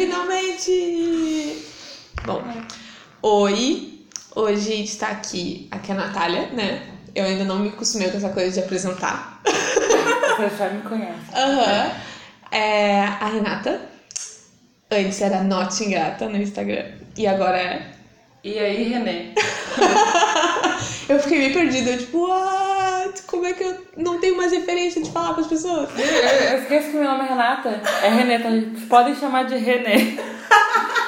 finalmente! Bom, oi! Hoje a gente tá aqui, aqui é a Natália, né? Eu ainda não me acostumei com essa coisa de apresentar. Você já me conhece. Aham. É a Renata. Antes era Not Ingrata no Instagram. E agora é. E aí, Renê? Eu fiquei meio perdida, eu, tipo, what? Como é que eu não tenho mais referência de falar pras pessoas? Eu, eu esqueço que meu nome é Renata. É tá? Vocês podem chamar de Renê.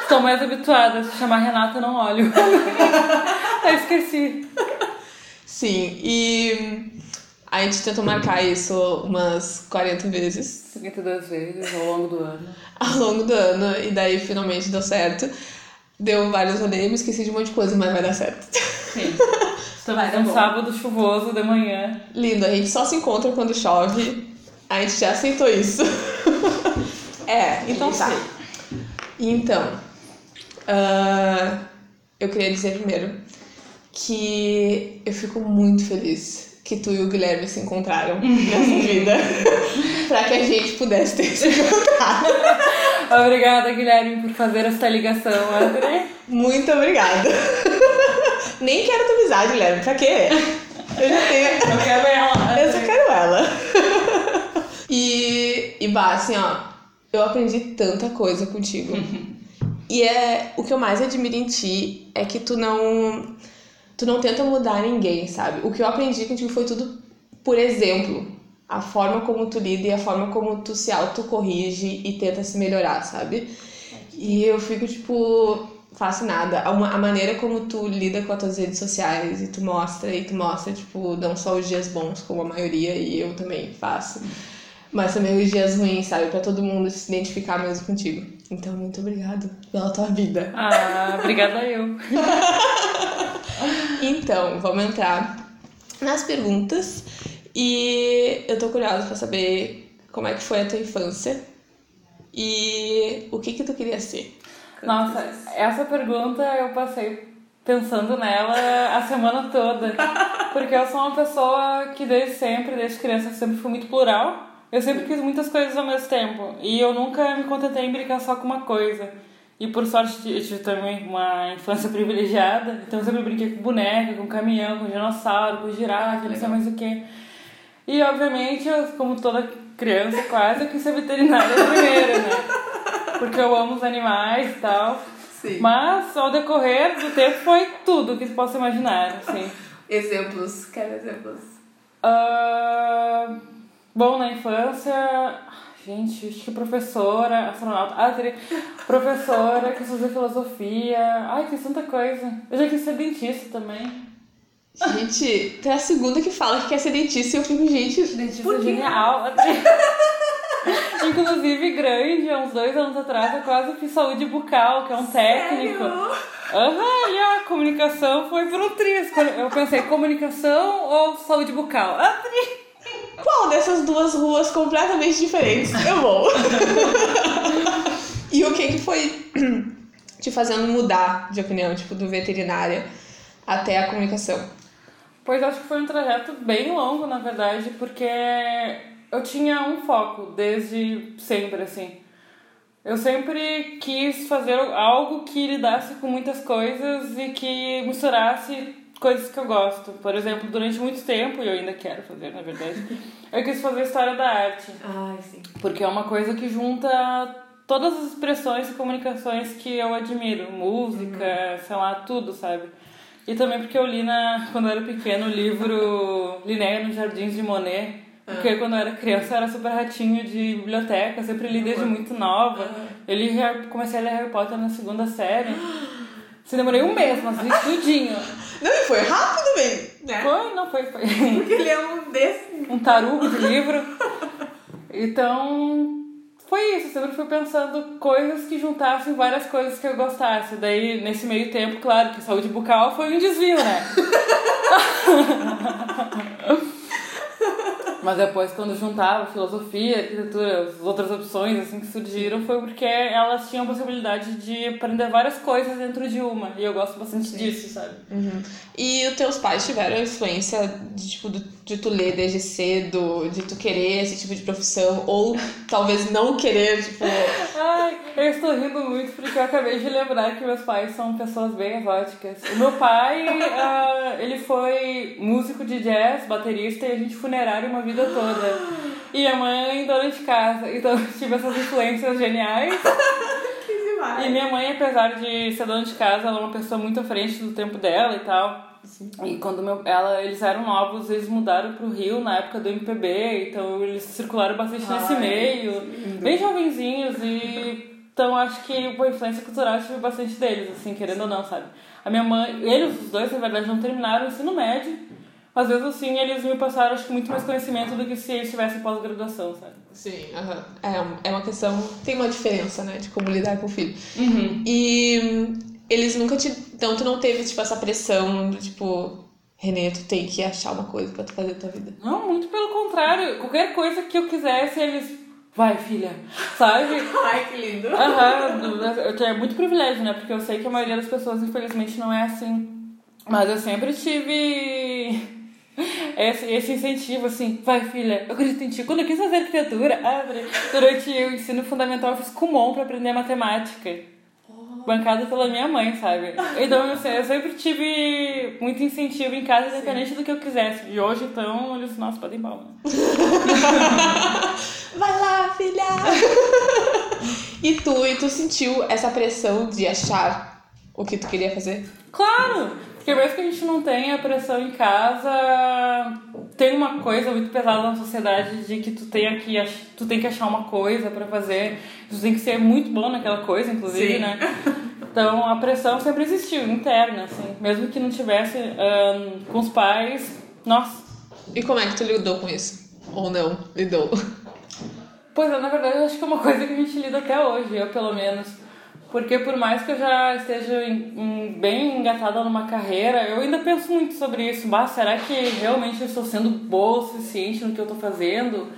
Estou mais habituada. Se chamar Renata, eu não olho. Eu esqueci. Sim, e a gente tentou marcar isso umas 40 vezes 52 vezes ao longo do ano. ao longo do ano, e daí finalmente deu certo. Deu vários rolês, me esqueci de um monte de coisa, mas vai dar certo. Sim. Estamos Vai dar num bom. sábado chuvoso de manhã. Lindo, a gente só se encontra quando chove. A gente já aceitou isso. é, então tá. Então, ah, eu queria dizer primeiro que eu fico muito feliz que tu e o Guilherme se encontraram nessa vida pra que a gente pudesse ter se encontrado. Obrigada, Guilherme, por fazer essa ligação, André. Muito obrigada. Nem quero tua amizade, Guilherme. Pra quê? Eu já tenho. Eu quero ela. Eu só quero ela. E, e bah, assim, ó, eu aprendi tanta coisa contigo. E é o que eu mais admiro em ti é que tu não tu não tenta mudar ninguém, sabe? O que eu aprendi contigo foi tudo por exemplo. A forma como tu lida e a forma como tu se autocorrige e tenta se melhorar, sabe? E eu fico, tipo, fascinada. A, uma- a maneira como tu lida com as tuas redes sociais e tu mostra, e tu mostra, tipo, não só os dias bons, como a maioria, e eu também faço, mas também os dias ruins, sabe? Pra todo mundo se identificar mesmo contigo. Então, muito obrigada pela tua vida. Ah, obrigada eu. Então, vamos entrar nas perguntas. E eu tô curiosa pra saber como é que foi a tua infância e o que que tu queria ser. Nossa, essa pergunta eu passei pensando nela a semana toda. Porque eu sou uma pessoa que desde sempre, desde criança, sempre fui muito plural. Eu sempre quis muitas coisas ao mesmo tempo. E eu nunca me contentei em brincar só com uma coisa. E por sorte eu tive também uma infância privilegiada. Então eu sempre brinquei com boneca, com caminhão, com dinossauro, com girafa, não sei mais o que. E obviamente, eu, como toda criança quase, eu quis ser veterinária primeiro, né? Porque eu amo os animais e tal. Sim. Mas ao decorrer do tempo foi tudo que se possa imaginar, assim. Exemplos, quero exemplos. Ah, bom, na infância, gente, acho que professora, astronauta, ah, teria professora, quis fazer filosofia, ai, quis tanta coisa. Eu já quis ser dentista também. Gente, tu é a segunda que fala que quer ser dentista e eu fico, gente, Dentista por quê? genial. Inclusive, grande, há uns dois anos atrás, eu quase fiz saúde bucal, que é um técnico. Aham, e a comunicação foi por um triz. Eu pensei, comunicação ou saúde bucal? Ah, tri. Qual dessas duas ruas completamente diferentes eu vou? e o que que foi te fazendo mudar de opinião, tipo, do veterinária até a comunicação? Pois acho que foi um trajeto bem longo, na verdade, porque eu tinha um foco desde sempre, assim. Eu sempre quis fazer algo que lidasse com muitas coisas e que misturasse coisas que eu gosto. Por exemplo, durante muito tempo, e eu ainda quero fazer, na verdade, eu quis fazer história da arte. Ai, sim. Porque é uma coisa que junta todas as expressões e comunicações que eu admiro. Música, sei lá, tudo, sabe? E também porque eu li na, quando eu era pequeno o livro Linéia nos Jardins de Monet. Porque quando eu era criança eu era super ratinho de biblioteca, sempre li desde muito nova. Eu li, comecei a ler Harry Potter na segunda série. Se demorei um mês, mas li tudinho. Não, e foi rápido, bem, né? Foi, não foi, foi. Porque ele é um desse. um tarugo de livro. Então, foi isso. Eu sempre fui pensando coisas que juntassem várias coisas que eu gostasse. Daí, nesse meio tempo, claro que saúde bucal foi um desvio, né? Mas depois, quando juntava filosofia, arquitetura, as outras opções assim que surgiram, foi porque elas tinham a possibilidade de aprender várias coisas dentro de uma. E eu gosto bastante disso, sabe? E os teus pais tiveram influência de, tipo, de tu ler desde cedo, de tu querer esse tipo de profissão, ou talvez não querer, tipo, Ai, eu estou rindo muito porque eu acabei de lembrar que meus pais são pessoas bem exóticas. O meu pai, uh, ele foi músico de jazz, baterista e agente funerário uma vida toda. E a mãe dona de casa. Então eu tive essas influências geniais. que demais. E minha mãe, apesar de ser dona de casa, ela é uma pessoa muito à frente do tempo dela e tal. Sim. E quando meu, ela, eles eram novos, eles mudaram pro Rio na época do MPB, então eles circularam bastante Ai, nesse meio, bem jovenzinhos, e então acho que a influência cultural tive bastante deles, assim, querendo ou não, sabe? A minha mãe, eles, os dois, na verdade, não terminaram o ensino médio, às vezes assim eles me passaram acho que muito mais conhecimento do que se eles tivessem pós-graduação, sabe? Sim, uhum. é, é uma questão, tem uma diferença, né, de como lidar com o filho. Uhum. E eles nunca te. Então tu não teve, tipo, essa pressão tipo. Renê, tu tem que achar uma coisa pra tu fazer a tua vida. Não, muito pelo contrário. Qualquer coisa que eu quisesse, eles. Vai, filha. Sabe? Ai, que lindo. Aham. Eu é muito privilégio, né? Porque eu sei que a maioria das pessoas, infelizmente, não é assim. Mas eu sempre tive esse, esse incentivo, assim, vai filha, eu acredito em ti. Quando eu quis fazer arquitetura, ah, durante o ensino fundamental eu fiz Kumon para aprender matemática bancada pela minha mãe, sabe? Então, assim, eu sempre tive muito incentivo em casa, independente do que eu quisesse. E hoje, então, eles, nossa, podem palma. Vai lá, filha! e tu, e tu sentiu essa pressão de achar o que tu queria fazer? Claro! Porque mesmo que a gente não tenha pressão em casa, tem uma coisa muito pesada na sociedade de que tu tem que, tu tem que achar uma coisa para fazer, tu tem que ser muito bom naquela coisa, inclusive, Sim. né? Então a pressão sempre existiu, interna, assim. Mesmo que não tivesse um, com os pais, nossa. E como é que tu lidou com isso? Ou não lidou? Pois é, na verdade eu acho que é uma coisa que a gente lida até hoje, eu pelo menos. Porque por mais que eu já esteja em, em, bem engatada numa carreira, eu ainda penso muito sobre isso. Bah, será que realmente eu estou sendo boa o suficiente no que eu estou fazendo?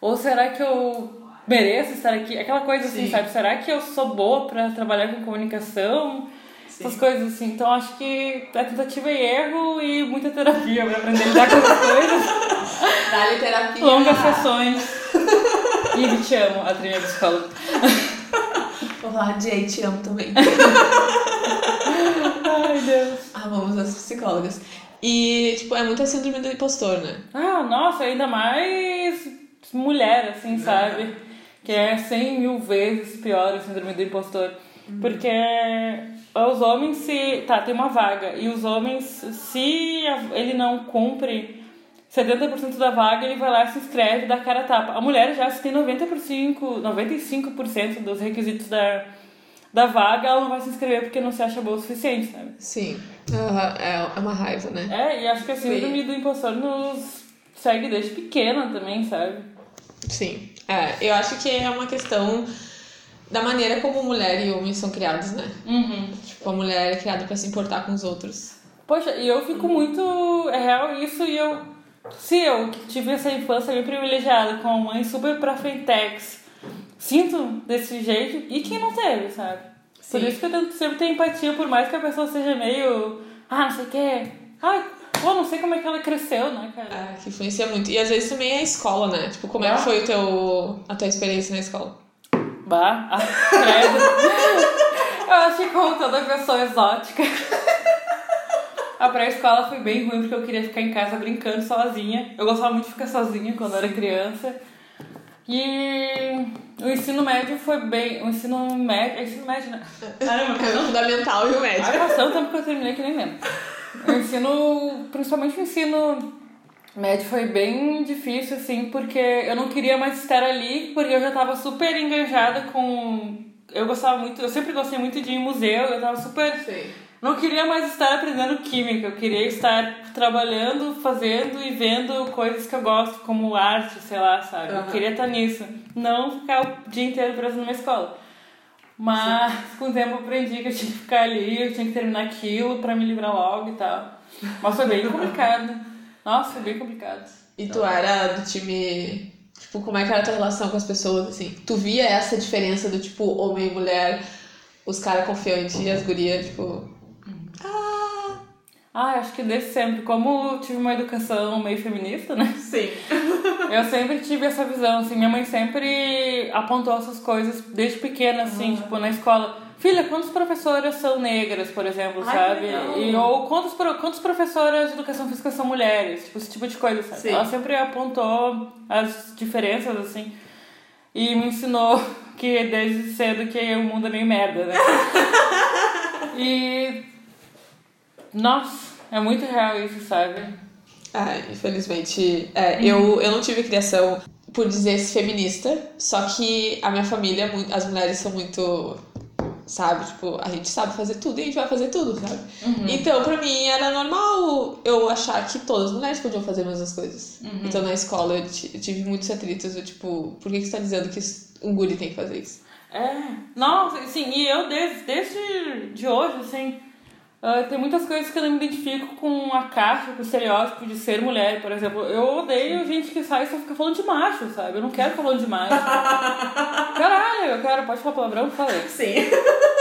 Ou será que eu mereço estar aqui? Aquela coisa assim, Sim. sabe? Será que eu sou boa para trabalhar com comunicação? Sim. Essas coisas assim. Então acho que é tentativa e erro e muita terapia para aprender a lidar com essas coisas. Dá-lhe terapia. Longas sessões. e te amo, a trilha psicóloga. Olá, Jay, te amo também. Ai, Deus. Amamos as psicólogas. E, tipo, é muito a síndrome do impostor, né? Ah, nossa, ainda mais mulher, assim, sabe? Que é cem mil vezes pior a síndrome do impostor. Uhum. Porque os homens se. Tá, tem uma vaga. E os homens, se ele não cumpre 70% da vaga ele vai lá, se inscreve, dá cara a tapa. A mulher já se tem 90%, 95% dos requisitos da, da vaga, ela não vai se inscrever porque não se acha boa o suficiente, sabe? Sim, é, é uma raiva, né? É, e acho que a síndrome do impostor nos segue desde pequena também, sabe? Sim, é, eu acho que é uma questão da maneira como mulher e homem são criados, né? Uhum. Tipo, a mulher é criada para se importar com os outros. Poxa, e eu fico muito. É real isso e eu se eu que tive essa infância bem privilegiada com a mãe super pra frentex, sinto desse jeito, e quem não teve, sabe? Sim. Por isso que eu tento sempre ter empatia, por mais que a pessoa seja meio. Ah, não sei o quê. Ai, pô, não sei como é que ela cresceu, né, cara? Ah, que influencia muito. E às vezes também é a escola, né? Tipo, como é que foi o teu, a tua experiência na escola? Bah, ah, credo. eu acho que como toda pessoa exótica. A pré-escola foi bem ruim porque eu queria ficar em casa brincando sozinha. Eu gostava muito de ficar sozinha quando era criança. E o ensino médio foi bem. O ensino médio. É ensino médio, né? Caramba, é o fundamental e o médio. Ai, passou o tempo que eu terminei que nem lembro. O ensino. Principalmente o ensino médio foi bem difícil, assim, porque eu não queria mais estar ali, porque eu já tava super engajada com. Eu gostava muito, eu sempre gostei muito de ir em museu, eu tava super. Sim não queria mais estar aprendendo química, eu queria estar trabalhando, fazendo e vendo coisas que eu gosto, como arte, sei lá, sabe? Uhum. Eu queria estar nisso. Não ficar o dia inteiro preso numa escola. Mas Sim. com o tempo eu aprendi que eu tinha que ficar ali, eu tinha que terminar aquilo para me livrar logo e tal. Mas foi bem complicado. Nossa, foi bem complicado. E tu era do time. Tipo, como é que era a tua relação com as pessoas, assim? Tu via essa diferença do tipo homem e mulher, os caras confiantes e as gurias, tipo Ah, acho que desde sempre. Como eu tive uma educação meio feminista, né? Sim. Eu sempre tive essa visão, assim. Minha mãe sempre apontou essas coisas desde pequena, assim, tipo, na escola. Filha, quantas professoras são negras, por exemplo, Ai, sabe? E, ou quantas, quantas professoras de educação física são mulheres? Tipo, esse tipo de coisa, sabe? Sim. Ela sempre apontou as diferenças, assim. E me ensinou que desde cedo que o mundo é meio merda, né? e. Nossa, é muito real isso, sabe? Ah, infelizmente. É, eu, eu não tive criação, por dizer-se feminista, só que a minha família, as mulheres são muito. Sabe? Tipo, a gente sabe fazer tudo e a gente vai fazer tudo, sabe? Então, pra mim, era normal eu achar que todas as mulheres podiam fazer as mesmas coisas. Então, na escola, eu, ti- eu tive muitos atritos, eu, tipo, por que, que você tá dizendo que um guri tem que fazer isso? É, nossa, assim, e eu desde, desde de hoje, assim, ah, tem muitas coisas que eu não me identifico com a caixa, com o estereótipo de ser mulher, por exemplo. Eu odeio gente que sai e só fica falando de macho, sabe? Eu não quero ficar falando de macho. Caralho, eu quero, pode falar palavrão? Falei. Sim.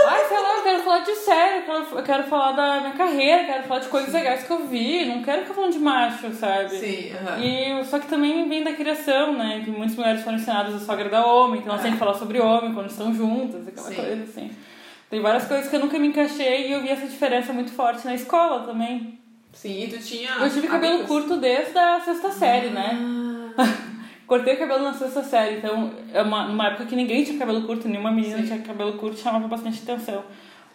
Ai, sei lá, eu quero falar de sério, eu quero, falar da minha carreira, quero falar de coisas legais que eu vi, não quero ficar falando de macho, sabe? Sim, aham. E só que também vem da criação, né? Que muitas mulheres foram ensinadas a só agradar homem, então elas têm que falar sobre homem quando estão juntas, aquela Sim. coisa assim. Tem várias coisas que eu nunca me encaixei e eu vi essa diferença muito forte na escola também. Sim, e tu tinha. Eu tive cabelo curto desde a sexta série, né? Cortei o cabelo na sexta série, então é uma, numa época que ninguém tinha cabelo curto, nenhuma menina Sim. tinha cabelo curto, chamava bastante atenção.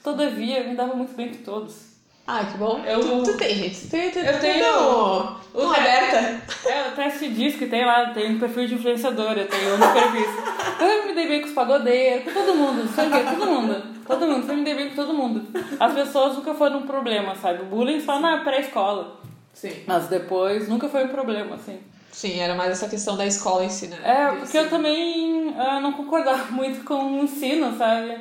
Todavia, eu me dava muito bem com todos. Ah, que bom. Eu- Tu, tu tem, gente. Tu tem, tu, Eu tu tenho- Não, o não aberta. É, o teste diz que tem lá, tem um perfil de influenciadora, eu tenho um perfil. Eu me dei bem com os pagodeiros, com todo mundo, sabe? Todo mundo. Todo mundo, eu me dei bem com todo mundo. As pessoas nunca foram um problema, sabe? O bullying só na pré-escola. Sim. Mas depois nunca foi um problema, assim. Sim, era mais essa questão da escola em si, né? É, porque eu também ah, não concordava muito com o ensino, sabe?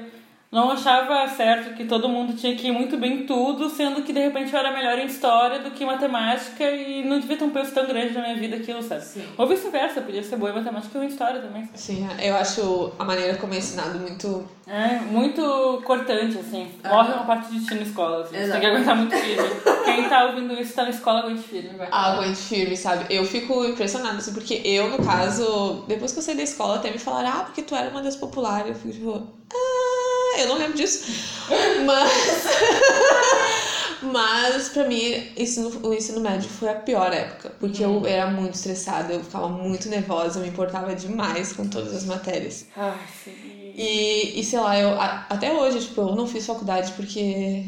Não achava certo que todo mundo tinha que ir muito bem em tudo, sendo que de repente eu era melhor em história do que em matemática e não devia ter um peso tão grande na minha vida aquilo, sabe? Sim. Ou vice-versa, podia ser boa em matemática ou em história também. Sim, eu acho a maneira como é ensinado muito. É, muito cortante, assim. Morre uma parte de ti na escola, assim. Você tem que aguentar muito firme. Quem tá ouvindo isso tá na escola, aguente firme, vai. Aguente firme, sabe? Eu fico impressionada, assim, porque eu, no caso, depois que eu saí da escola, até me falaram, ah, porque tu era uma das populares. Eu fico tipo, ah, eu não lembro disso. Mas. Mas pra mim, ensino, o ensino médio foi a pior época. Porque eu era muito estressada, eu ficava muito nervosa, eu me importava demais com todas as matérias. Ai, sim. E, e sei lá, eu até hoje, tipo, eu não fiz faculdade porque.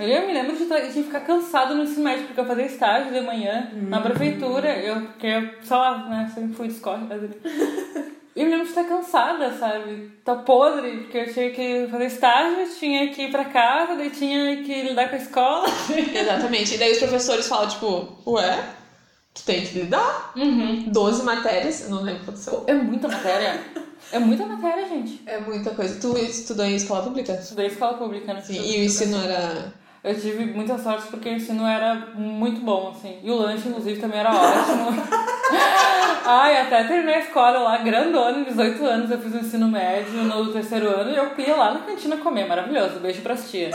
Eu me lembro de, de ficar cansada no ensino médio, porque eu fazia estágio de manhã na prefeitura, eu, porque eu, sei lá, né, sempre fui de escola. E eu lembro de estar cansada, sabe? Tá podre, porque eu tinha que fazer estágio, tinha que ir pra casa, daí tinha que lidar com a escola. Exatamente. E daí os professores falam, tipo, ué, tu tem que lidar. Uhum. 12 matérias, eu não lembro quantas são. É muita matéria. É muita matéria, gente. É muita coisa. Tu estudou em escola pública? Estudei escola pública, né? Sim, e o ensino era. Eu tive muita sorte porque o ensino era muito bom, assim. E o lanche, inclusive, também era ótimo. Ai, até terminei a escola lá, grandona, 18 anos, eu fiz o ensino médio no terceiro ano e eu ia lá na cantina comer, maravilhoso. Beijo pras tia.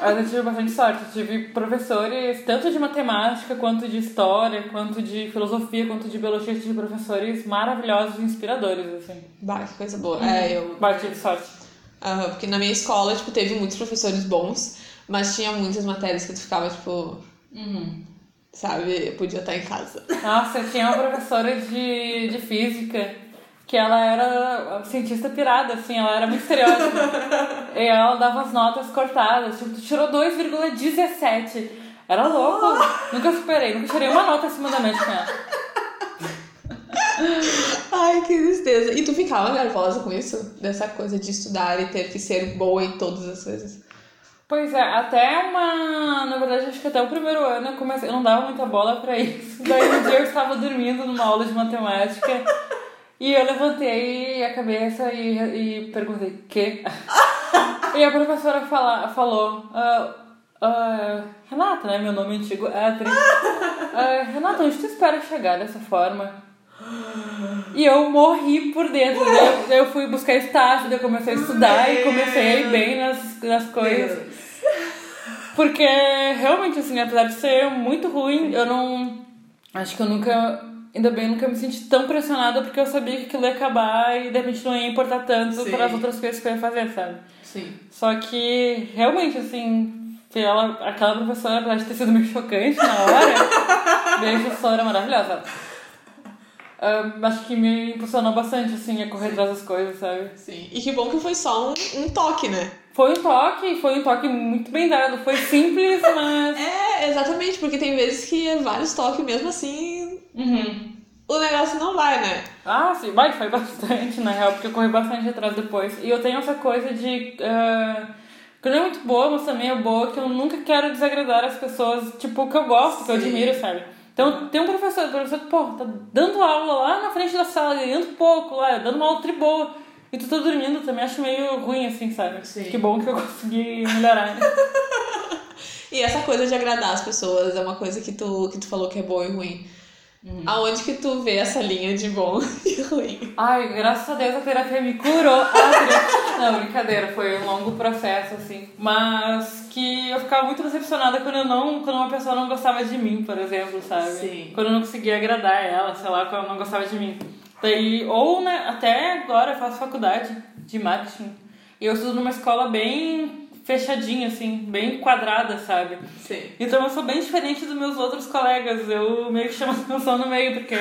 Mas eu tive bastante sorte. Eu tive professores, tanto de matemática, quanto de história, quanto de filosofia, quanto de biologia. Eu tive professores maravilhosos e inspiradores, assim. Bah, que coisa boa. É, eu. Bah, tive sorte. Aham, porque na minha escola, tipo, teve muitos professores bons, mas tinha muitas matérias que tu ficava, tipo. Sabe, eu podia estar em casa. Nossa, eu tinha uma professora de, de física que ela era cientista pirada, assim, ela era muito e ela dava as notas cortadas, tipo, tu tirou 2,17. Era louco. Nunca superei, nunca tirei uma nota acima da média com ela. Ai, que tristeza. E tu ficava nervosa com isso? Dessa coisa de estudar e ter que ser boa em todas as coisas? Pois é, até uma. Na verdade, acho que até o primeiro ano eu comecei. Eu não dava muita bola pra isso. Daí um dia eu estava dormindo numa aula de matemática e eu levantei a cabeça e, e perguntei: quê? E a professora fala, falou: "Ah, ah, Renata, né? Meu nome antigo é Adri. "Ah, Renata, onde tu espera chegar dessa forma? E eu morri por dentro. Daí eu, eu fui buscar estágio, eu comecei a estudar e comecei a ir bem nas, nas coisas. Porque realmente, assim, apesar de ser muito ruim, eu não. Acho que eu nunca. Ainda bem, nunca me senti tão pressionada porque eu sabia que aquilo ia acabar e de repente não ia importar tanto Sim. para as outras coisas que eu ia fazer, sabe? Sim. Só que, realmente, assim, ela, aquela professora, apesar de ter sido meio chocante na hora, minha professora maravilhosa. Ah, acho que me impulsionou bastante, assim, a correr atrás das coisas, sabe? Sim. E que bom que foi só um, um toque, né? Foi um toque, foi um toque muito bem dado. Foi simples, mas. É, exatamente, porque tem vezes que é vários toques mesmo assim, Uhum. o negócio não vai, né? Ah, sim, vai, foi bastante, na real, porque eu corri bastante atrás depois. E eu tenho essa coisa de. ah, que não é muito boa, mas também é boa, que eu nunca quero desagradar as pessoas, tipo, que eu gosto, que eu Sim. admiro, sabe? Então, tem um professor, o professor, pô, tá dando aula lá na frente da sala, ganhando pouco lá, dando uma aula tri boa. E tu tá dormindo, também acho meio ruim, assim, sabe? Sim. Que bom que eu consegui melhorar, né? E essa coisa de agradar as pessoas é uma coisa que tu, que tu falou que é bom e ruim. Aonde que tu vê essa linha de bom e ruim? Ai, graças a Deus a terapia me curou. Ah, Não, brincadeira, foi um longo processo, assim. Mas que eu ficava muito decepcionada quando eu não. Quando uma pessoa não gostava de mim, por exemplo, sabe? Sim. Quando eu não conseguia agradar ela, sei lá, quando ela não gostava de mim. Daí, ou né, até agora eu faço faculdade de marketing. E eu estudo numa escola bem fechadinha, assim, bem quadrada, sabe? Sim. Então eu sou bem diferente dos meus outros colegas. Eu meio que chamo atenção no meio, porque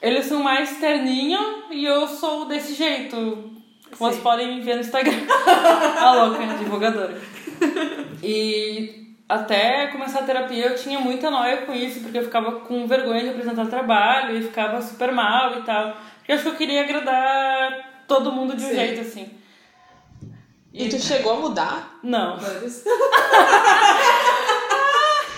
eles são mais terninho e eu sou desse jeito. Como vocês Sim. podem me ver no Instagram. A louca, divulgadora. E até começar a terapia eu tinha muita noia com isso, porque eu ficava com vergonha de apresentar trabalho e ficava super mal e tal. Porque eu acho que eu queria agradar todo mundo de um Sim. jeito, assim. E tu chegou a mudar? Não.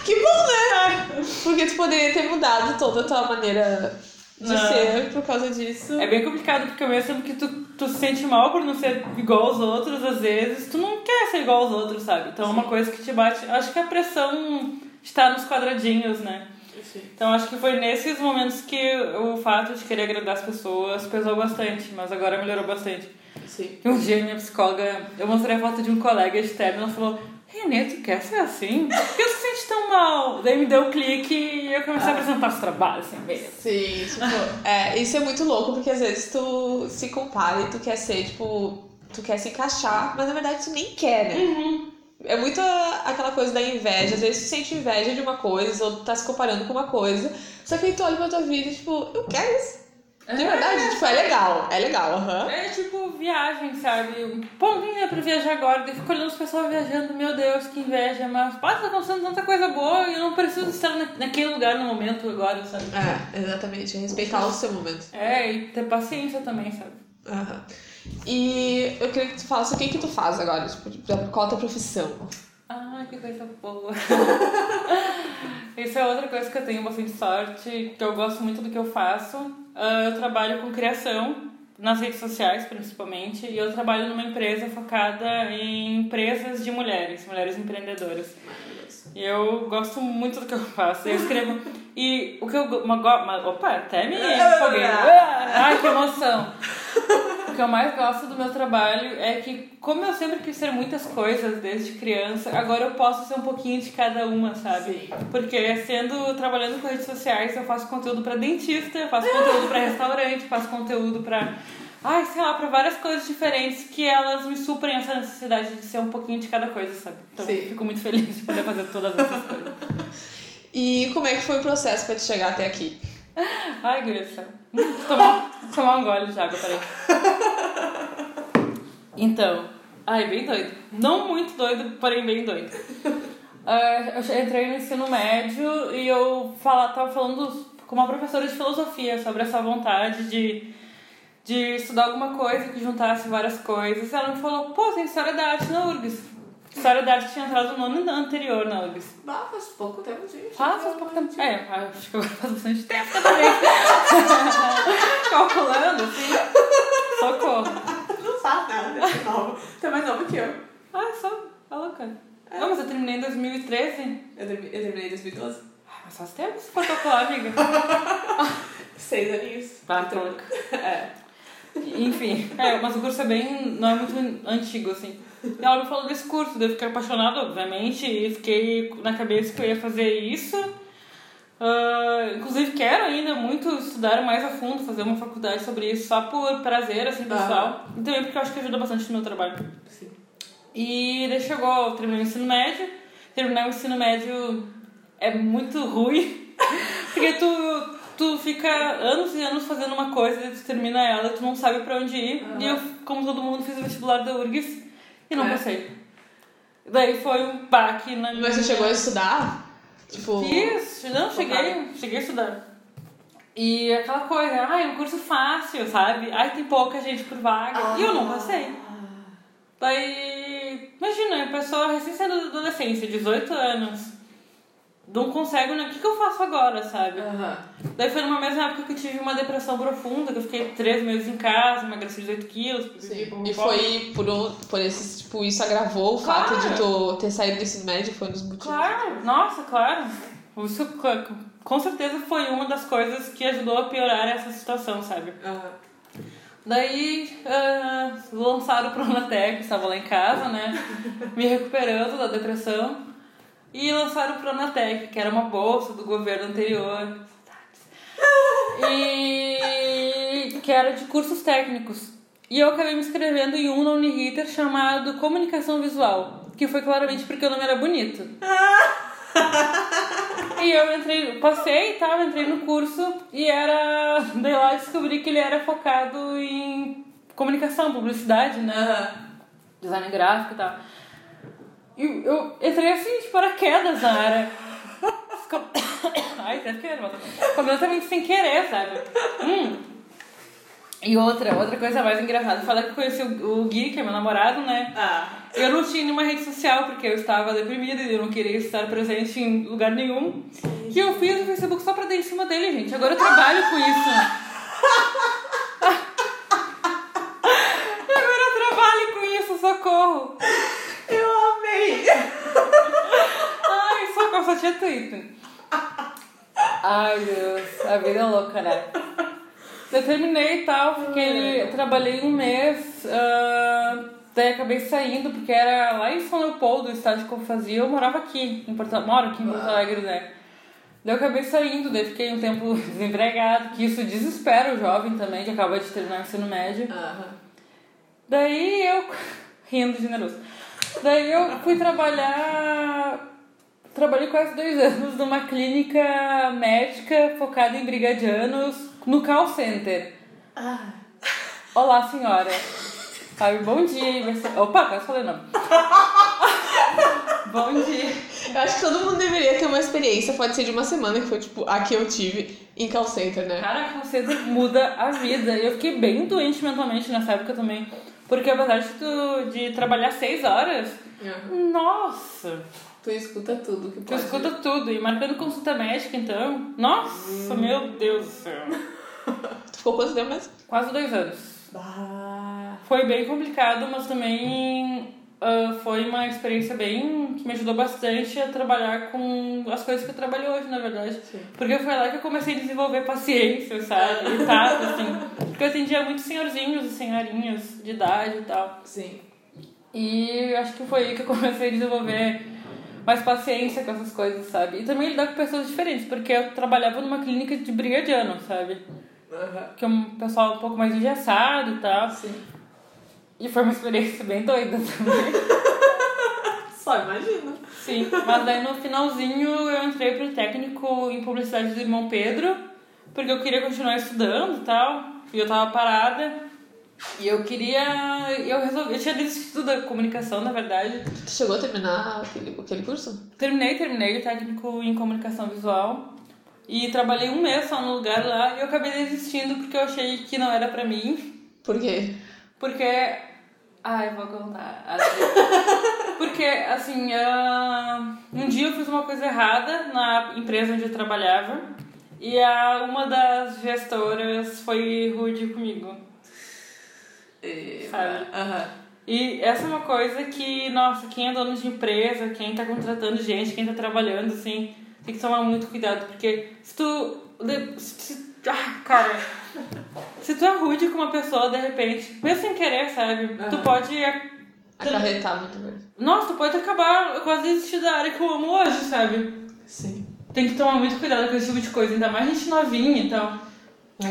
Que bom, né? Porque tu poderia ter mudado toda a tua maneira de Não. ser por causa disso. É bem complicado, porque mesmo que tu, tu se sente mal por não ser igual aos outros, às vezes, tu não quer ser igual aos outros, sabe? Então é uma coisa que te bate. Acho que a pressão está nos quadradinhos, né? Sim. Então acho que foi nesses momentos que o fato de querer agradar as pessoas pesou bastante, mas agora melhorou bastante. Sim. Um dia minha psicóloga, eu mostrei a foto de um colega de terno e ela falou: Renê, tu quer ser assim? Por que tu se sente tão mal? Daí me deu um clique e eu comecei a apresentar os trabalhos, assim, mesmo. Sim, tipo, é, isso é muito louco, porque às vezes tu se compara e tu quer ser, tipo, tu quer se encaixar, mas na verdade tu nem quer, né? É muito aquela coisa da inveja, às vezes tu sente inveja de uma coisa, ou tu tá se comparando com uma coisa, só que aí tu olha pra tua vida e, tipo, eu quero isso. De verdade, tipo, é legal, é legal, aham. É tipo viagem, sabe? Pô, nem é pra viajar agora, daí fico olhando as pessoas viajando, meu Deus, que inveja, mas pá, tá acontecendo tanta coisa boa e eu não preciso estar na- naquele lugar no momento agora, sabe? É, exatamente, respeitar o seu momento. É, e ter paciência também, sabe? Aham. E eu queria que tu falasse o que que tu faz agora, tipo, qual a tua profissão? Ai, que coisa boa. Isso é outra coisa que eu tenho bastante sorte, que eu gosto muito do que eu faço. Ah, Eu trabalho com criação, nas redes sociais principalmente, e eu trabalho numa empresa focada em empresas de mulheres, mulheres empreendedoras. E eu gosto muito do que eu faço. Eu escrevo. E o que eu. Uma, opa, até me empolguei. Ai, que emoção! O que eu mais gosto do meu trabalho é que, como eu sempre quis ser muitas coisas desde criança, agora eu posso ser um pouquinho de cada uma, sabe? Sim. Porque sendo trabalhando com redes sociais, eu faço conteúdo pra dentista, eu faço conteúdo pra restaurante, faço conteúdo pra. Ai, sei lá, pra várias coisas diferentes que elas me suprem essa necessidade de ser um pouquinho de cada coisa, sabe? Então Sim. fico muito feliz de poder fazer todas essas coisas. E como é que foi o processo pra te chegar até aqui? Ai, Gurissa. Hum, Tomar, tomar um gole de água, peraí. Então, ai, bem doido. Não muito doido, porém bem doido. Ah, eu entrei no ensino médio e eu fala, tava falando com uma professora de filosofia sobre essa vontade de, de estudar alguma coisa que juntasse várias coisas. Ela me falou, pô, tem história da arte na URGS. História da arte tinha entrado no ano anterior na URGS. Bah, faz pouco tempo, gente. Faz, faz pouco tempo. É, acho que agora faz bastante tempo também. Calculando, assim. Socorro. Não faz nada, é novo. Tu é mais novo que eu. Ah, só. Tá louca. Não, mas eu terminei em 2013. Eu eu terminei em 2012. Ah, mas faz tempo se for calcular, amiga. Seis aninhos. Tá, louca. É. Enfim, é, mas o curso é bem. não é muito antigo, assim. E ela me falou desse curso, daí eu fiquei apaixonada, obviamente, e fiquei na cabeça que eu ia fazer isso. Ah, inclusive, quero ainda muito estudar mais a fundo, fazer uma faculdade sobre isso, só por prazer, assim, pessoal. E também porque eu acho que ajuda bastante no meu trabalho. Sim. E daí chegou, terminou o ensino médio. Terminar o ensino médio é muito ruim, porque tu, tu fica anos e anos fazendo uma coisa e tu termina ela, tu não sabe pra onde ir. E eu, como todo mundo, fiz o vestibular da URGS e não É. passei. Daí foi um baque na minha... Mas você chegou a estudar? Tipo. Fiz, não, cheguei, cheguei a estudar. E aquela coisa, ai, um curso fácil, sabe? Ai, tem pouca gente por vaga. E eu não passei. Daí, imagina, a pessoa recém saindo da adolescência, 18 anos, não consegue, né? O que, que eu faço agora, sabe? Aham. Daí foi numa mesma época que eu tive uma depressão profunda, que eu fiquei três meses em casa, emagreci 18 quilos. Sim. E foi por, um, por esse, tipo, isso agravou o fato de tu ter saído do ensino médio, foi um dos motivos. Claro, nossa, claro. Isso co- com certeza foi uma das coisas que ajudou a piorar essa situação, sabe? Aham. Daí ah, lançaram o Pronatec, estava lá em casa, né? Me recuperando da depressão. E lançaram o Pronatec, que era uma bolsa do governo anterior. E que era de cursos técnicos. E eu acabei me inscrevendo em um na Uniriter chamado Comunicação Visual, que foi claramente porque o nome era bonito. E eu entrei, passei e tal, entrei no curso e era. Daí lá descobri que ele era focado em comunicação, publicidade, né? Design gráfico e tal. E eu entrei assim de paraquedas na área. Ai, fiquei nervosa. Completamente sem querer, sabe? Hum. E outra, outra coisa mais engraçada, falar que eu conheci o, o Gui, que é meu namorado, né? Ah. Eu não tinha nenhuma rede social porque eu estava deprimida e eu não queria estar presente em lugar nenhum. Que eu fiz o Facebook só pra dar em cima dele, gente. Agora eu trabalho com isso. Agora eu trabalho com isso, socorro. Eu amei! Ai, só tinha Twitter. Ai, Deus, a vida é louca, né? Eu terminei e tal, fiquei, trabalhei um mês, ah, daí acabei saindo, porque era lá em São Leopoldo, o estágio que eu fazia, eu morava aqui, em Porto, moro aqui em Porto Alegre, né? Daí eu acabei saindo, daí fiquei um tempo desempregado, que isso desespera o jovem também, que acaba de terminar o ensino médio. Aham. Daí eu. Rindo generoso. Daí eu fui trabalhar. Trabalhei quase dois anos numa clínica médica focada em brigadianos no call center. Ah. Olá, senhora. Sabe, bom dia. Opa, quase falei não. bom dia. Eu acho que todo mundo deveria ter uma experiência, pode ser de uma semana, que foi tipo a que eu tive em call center, né? Cara, call center muda a vida. Eu fiquei bem doente mentalmente nessa época também. Porque apesar de, tu, de trabalhar seis horas, Aham. nossa, Tu escuta tudo que Tu pode. escuta tudo. E marcando consulta médica, então. Nossa, meu Deus do céu. Tu ficou quanto tempo mesmo? Quase dois anos. Bah. Foi bem complicado, mas também ah, foi uma experiência bem. que me ajudou bastante a trabalhar com as coisas que eu trabalho hoje, na verdade. Sim. Porque foi lá que eu comecei a desenvolver paciência, sabe? E tato, assim. Porque eu atendia muitos senhorzinhos e senhorinhas de idade e tal. Sim. E acho que foi aí que eu comecei a desenvolver mais paciência com essas coisas, sabe? E também lidar com pessoas diferentes, porque eu trabalhava numa clínica de brigadiano, sabe? Aham. Que é um pessoal um pouco mais engessado e tal. Sim. E foi uma experiência bem doida também. Só imagina. Sim, mas daí no finalzinho eu entrei pro técnico em publicidade do irmão Pedro, porque eu queria continuar estudando e tal, e eu tava parada. E eu queria. Eu resolvi. Eu tinha desistido da comunicação, na verdade. Tu chegou a terminar aquele, aquele curso? Terminei, terminei o técnico em comunicação visual. E trabalhei um mês só no lugar lá e eu acabei desistindo porque eu achei que não era pra mim. Por quê? Porque. Ai, vou contar. Porque, assim, ah, um dia eu fiz uma coisa errada na empresa onde eu trabalhava e a, uma das gestoras foi rude comigo. E- Sabe? Aham. E essa é uma coisa que, nossa, quem é dono de empresa, quem tá contratando gente, quem tá trabalhando, assim, tem que tomar muito cuidado, porque se tu. se- ah, cara. Se tu é rude com uma pessoa, de repente, mesmo sem querer, sabe? Tu Aham. pode Acarretar muito bem. Nossa, tu pode acabar quase desistir da área que eu amo hoje, sabe? Sim. Tem que tomar muito cuidado com esse tipo de coisa, ainda mais gente novinha e tal.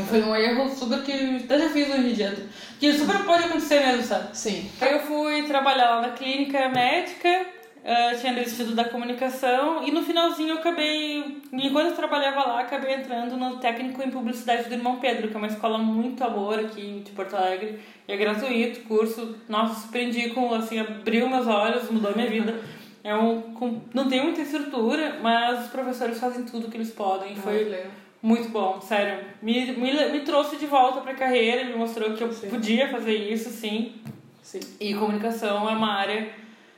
Foi um erro super que até já fiz hoje em dia. Que super pode acontecer mesmo, sabe? Sim. Aí eu fui trabalhar lá na clínica médica, eh, tinha desistido da comunicação e no finalzinho eu acabei, enquanto eu trabalhava lá, acabei entrando no técnico em publicidade do Irmão Pedro, que é uma escola muito amor aqui de Porto Alegre, e é gratuito, curso, nossa, surpreendi com, assim, abriu meus olhos, mudou minha vida. É um, com, não tem muita estrutura, mas os professores fazem tudo que eles podem. Foi muito bom, sério. Me, me, me trouxe de volta pra carreira, me mostrou que eu podia fazer isso, sim. Sim. E comunicação é uma área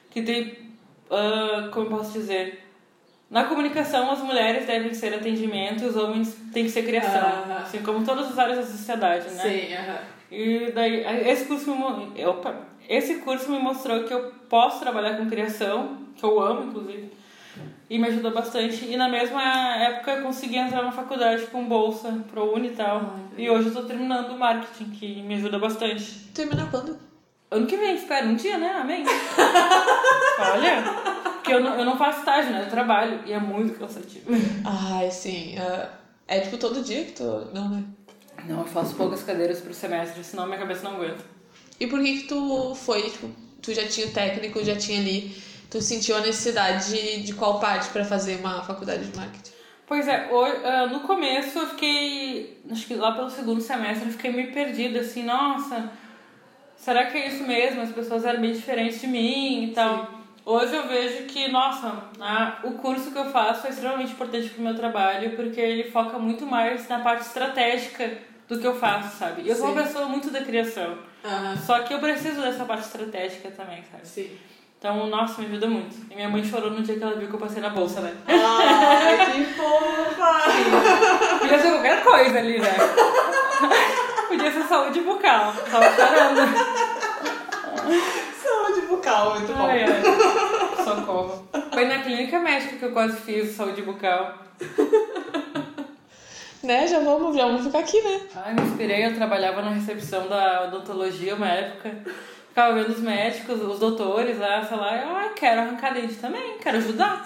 que tem, ah, como eu posso dizer, na comunicação as mulheres devem ser atendimento e os homens têm que ser criação, Aham. assim como todas as áreas da sociedade, né? Sim, aham. E daí esse curso me, opa, esse curso me mostrou que eu posso trabalhar com criação, que eu amo inclusive, e me ajudou bastante. E na mesma época eu consegui entrar na faculdade com bolsa pro Uni e tal. e hoje eu tô terminando o marketing, que me ajuda bastante. Termina quando? Ano que vem, espero um dia, né? Amém. Olha, porque eu não, eu não faço estágio, né? Eu trabalho e é muito cansativo. Ai, sim. ah, é tipo todo dia que tu. Não, né? Não, eu faço poucas cadeiras por semestre, senão minha cabeça não aguenta. E por que que tu foi, tipo, tu já tinha o técnico, já tinha ali, tu sentiu a necessidade de, de qual parte pra fazer uma faculdade de marketing? Pois é, ah, no começo eu fiquei, acho que lá pelo segundo semestre eu fiquei meio perdida, assim, nossa, será que é isso mesmo? As pessoas eram bem diferentes de mim e tal. Hoje eu vejo que, nossa, a- o curso que eu faço é extremamente importante pro meu trabalho, porque ele foca muito mais na parte estratégica do que eu faço, sabe? E eu sou uma Sim. pessoa muito da criação, Aham. só que eu preciso dessa parte estratégica também, sabe? Sim. Então, nossa, me ajuda muito. E minha mãe chorou no dia que ela viu que eu passei na bolsa, né? Ai, que fofa! Podia ser qualquer coisa ali, né? Podia ser saúde bucal. Tava chorando. Saúde bucal, muito bom. Ai, ai. Socorro. Foi na clínica médica que eu quase fiz saúde bucal. Né? Já vamos, já vamos ficar aqui, né? Ai, me inspirei. Eu trabalhava na recepção da odontologia uma época. Ficava vendo os médicos, os doutores lá, sei lá. Eu, ai, quero arrancar dente também, quero ajudar.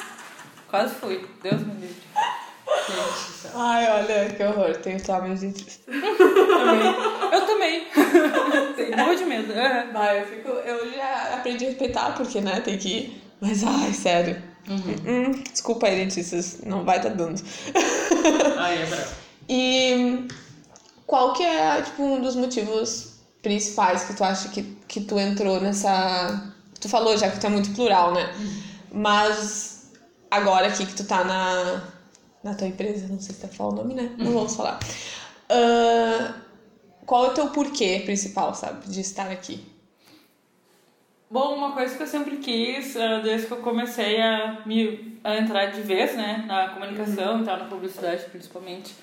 Quase fui. Deus me livre. Gente. Ai, olha, que horror. Tenho trauma de. Também. Eu também. Morro de medo. Vai, eu fico. Eu já aprendi a respeitar, porque, né, tem que ir. Mas, ai, sério. Hum, desculpa aí, dentistas. Não vai tá dando. Ai, é bravo. E qual que é, tipo, um dos motivos principais que tu acha que, que tu entrou nessa... Tu falou já que tu é muito plural, né? Mas agora aqui que tu tá na, na tua empresa, não sei se tá falar o nome, né? Não vamos falar. Ah, qual é o teu porquê principal, sabe, de estar aqui? Bom, uma coisa que eu sempre quis, eh, desde que eu comecei a, me, a entrar de vez, né, na comunicação e tal, na publicidade principalmente,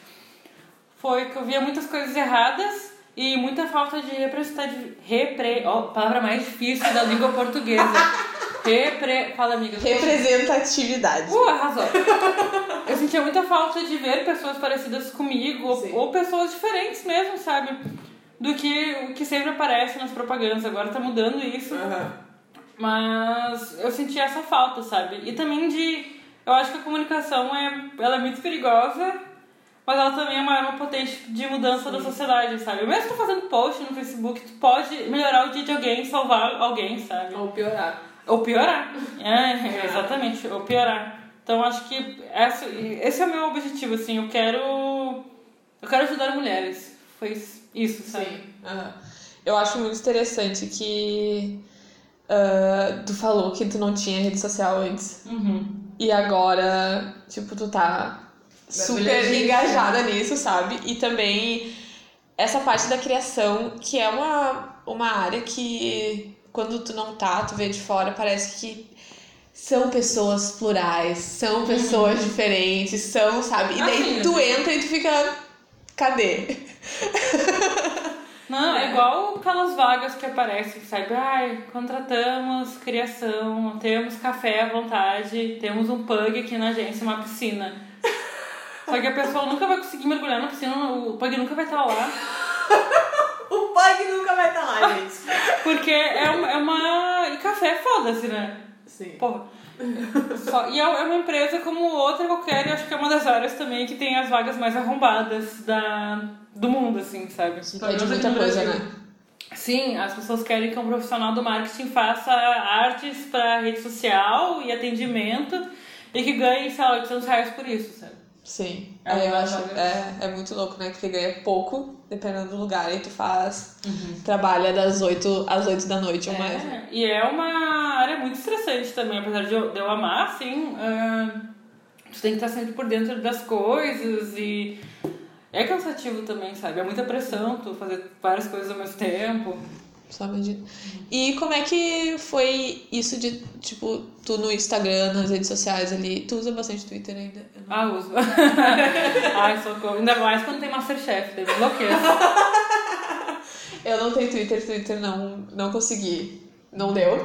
foi que eu via muitas coisas erradas e muita falta de representatividade. Repre... Ó, palavra mais difícil da língua portuguesa. Repre... Fala, amiga. Representatividade. Uh, arrasou. Eu sentia muita falta de ver pessoas parecidas comigo, Sim. ou, ou pessoas diferentes mesmo, sabe? Do que o que sempre aparece nas propagandas. Agora tá mudando isso. Aham. Mas eu senti essa falta, sabe? E também de. Eu acho que a comunicação é, ela é muito perigosa, mas ela também é uma arma potente de mudança da sociedade, sabe? Mesmo tu fazendo post no Facebook, tu pode melhorar o dia de alguém, salvar alguém, sabe? Ou piorar. Ou piorar. É, exatamente, ou piorar. Então acho que essa, esse é o meu objetivo, assim, eu quero. Eu quero ajudar mulheres. Foi isso, sabe? Sim. Aham. Eu acho muito interessante que ah, tu falou que tu não tinha rede social antes. Uhum. E agora, tipo, tu tá super Mergulhadíssima. engajada nisso, sabe? E também essa parte da criação, que é uma, uma área que quando tu não tá, tu vê de fora, parece que são pessoas plurais, são pessoas diferentes, são, sabe? E daí Assim, tu entra e tu fica. Cadê? Não, é igual aquelas vagas que aparecem, sabe? Ai, contratamos criação, temos café à vontade, temos um pug aqui na agência, uma piscina. Só que a pessoa nunca vai conseguir mergulhar na piscina, o pug nunca vai estar lá. O Pug nunca vai estar lá, gente. Porque é uma, é uma e café, foda-se, né? Sim. Porra. Só, e é é uma empresa como outra qualquer, e acho que é uma das áreas também que tem as vagas mais arrombadas da, do mundo, assim, sabe? Pede muita coisa, né? Sim, as pessoas querem que um profissional do marketing faça artes para rede social e atendimento e que ganhe, sei lá, 800 reais por isso, sabe? Sim. É É, eu acho, é, é muito louco, né? Porque ganha pouco, dependendo do lugar. Aí tu faz, trabalha das 8 às 8 da noite ou mais. né? É, e é uma área muito estressante também, apesar de eu, de eu amar, assim, ah, tu tem que estar sempre por dentro das coisas e é cansativo também, sabe? É muita pressão tu fazer várias coisas ao mesmo tempo. Só imagina. E como é que foi isso de, tipo, tu no Instagram, nas redes sociais ali? Tu usa bastante Twitter ainda? Eu não- Ah, uso. Ai, socorro. Ainda mais quando tem Masterchef, teve bloqueio. Eu não tenho Twitter, Twitter não, não consegui. Não deu.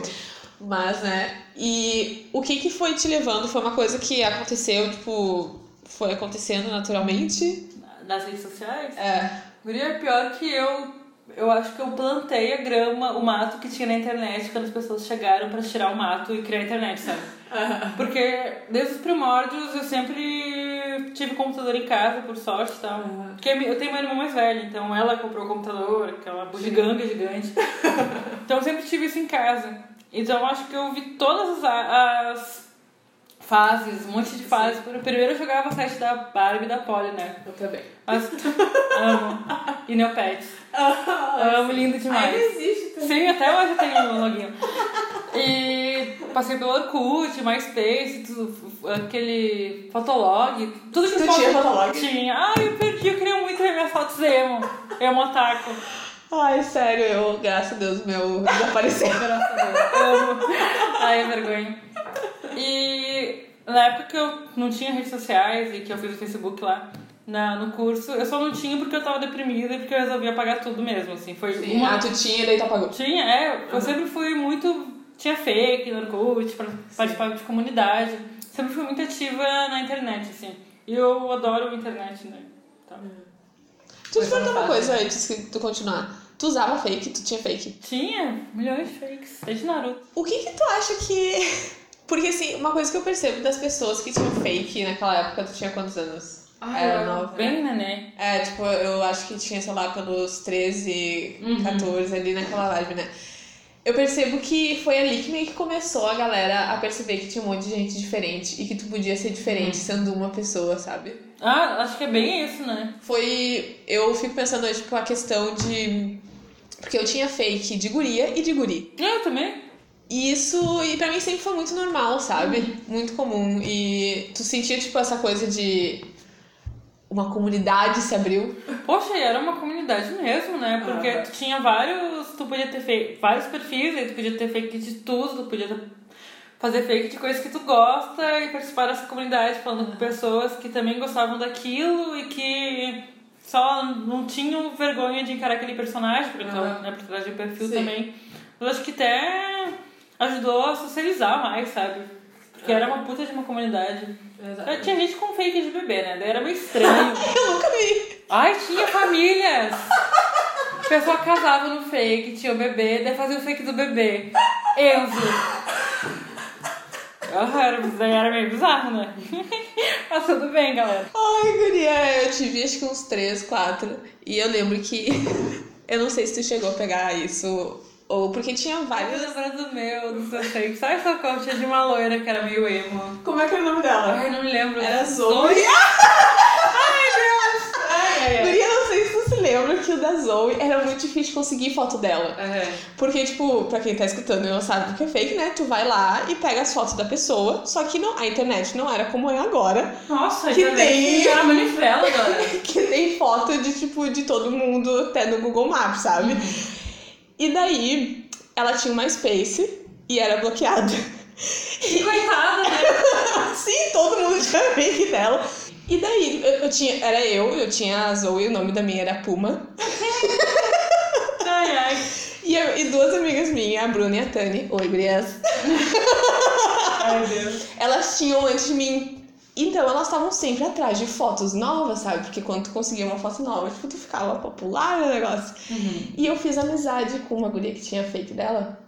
Mas, né? E o que que foi te levando? Foi uma coisa que aconteceu, tipo, foi acontecendo naturalmente? Nas redes sociais? É. Guria, pior que eu. Eu acho que eu plantei a grama, o mato que tinha na internet quando as pessoas chegaram pra tirar o mato e criar a internet, sabe? Porque desde os primórdios eu sempre tive computador em casa, por sorte e tal. Porque eu tenho uma irmã mais velha, então ela comprou o computador, aquela bugiganga gigante. então eu sempre tive isso em casa. Então eu acho que eu vi todas as, as fases, um monte de fases. Primeiro eu jogava a site da Barbie e da Polly, né? Eu também. Mas, amo. E Neopets. Amo, lindo demais. Ainda existe também. Sim, até hoje eu tenho um login. E passei pelo Orkut, MySpace, tudo, aquele Fotolog, tudo que foto- tinha Fotolog? Tinha. Ai, eu perdi, eu queria muito ver minhas fotos emo. Emo otaku. Ai, sério, eu, graças a Deus, meu desapareceu. Graças a Deus. Amo. Ai, é vergonha. E na época que eu não tinha redes sociais e que eu fiz o Facebook lá na, no curso, eu só não tinha porque eu tava deprimida e porque eu resolvi apagar tudo mesmo, assim. Foi uma... Ah, tu tinha, daí tu apagou. Tinha, é. Eu sempre fui muito... Tinha fake no Orkut, pra participar de comunidade. Sempre fui muito ativa na internet, assim. E eu adoro a internet, né? Então, Tu te Foi perguntar uma coisa antes que tu continuar. Tu usava fake? Tu tinha fake? tinha milhões de fakes. Desde Naruto. O que que tu acha que... Porque, assim, uma coisa que eu percebo das pessoas que tinham fake naquela época, tu tinha quantos anos? Ah, Era nova. Bem neném. É, tipo, eu acho que tinha, sei lá, pelos 13, Uhum. 14 ali naquela vibe, né? Eu percebo que foi ali que meio que começou a galera a perceber que tinha um monte de gente diferente e que tu podia ser diferente sendo uma pessoa, sabe? Ah, acho que é bem isso, né? Foi. Eu fico pensando hoje, tipo, a questão de. Porque eu tinha fake de guria e de guri. Eu também. E isso, e pra mim sempre foi muito normal, sabe? Muito comum. E tu sentia, tipo, essa coisa de. Uma comunidade se abriu. Poxa, e era uma comunidade mesmo, né? Porque Ah. tu tinha vários. Tu podia ter feito vários perfis, aí tu podia ter fake de tudo, tu podia fazer fake de coisas que tu gosta e participar dessa comunidade falando com pessoas que também gostavam daquilo e que só não tinham vergonha de encarar aquele personagem, porque Ah. né, por trás de perfil Sim. também. Eu acho que até ajudou a socializar mais, sabe? Porque era uma puta de uma comunidade. Exato. Tinha gente com fake de bebê, né? Daí era meio estranho. Eu nunca vi. Ai, tinha famílias! A pessoa casava no fake, tinha o bebê, daí fazia o fake do bebê. Enzo. Ah, era, era meio bizarro, né? Mas tudo bem, galera. Ai, guria, eu tive acho que uns três, quatro. E eu lembro que. eu não sei se tu chegou a pegar isso. Ou porque tinha Ai, eu vários. lembrando do meu, do seu fake. Sabe qual tinha de uma loira que era meio emo? Como é que era o nome dela? Ai, não me lembro. Era Zoe. Ai, ai, ai. Guria, não sei se se lembra que o da Zoe era muito difícil conseguir foto dela. É. Porque, tipo, pra quem tá escutando e não sabe o que é fake, né? Tu vai lá e pega as fotos da pessoa, só que não, a internet não era como é agora. Nossa, Que já tem- era manivela agora. que tem foto de, tipo, de todo mundo até no Google Maps, sabe? E daí, ela tinha uma Space e era bloqueada. Que coitada, né? Sim, todo mundo tinha fake dela. E daí, eu, eu tinha, era eu, eu tinha a Zoe, o nome da minha era Puma. Ai, ai. E, eu- e duas amigas minhas, a Bruna e a Tani. Oi, gurias. Ai, Deus. Elas tinham antes de mim. Então elas estavam sempre atrás de fotos novas, sabe? Porque quando tu conseguia uma foto nova, tipo, tu ficava popular no negócio. E eu fiz amizade com uma guria que tinha fake dela.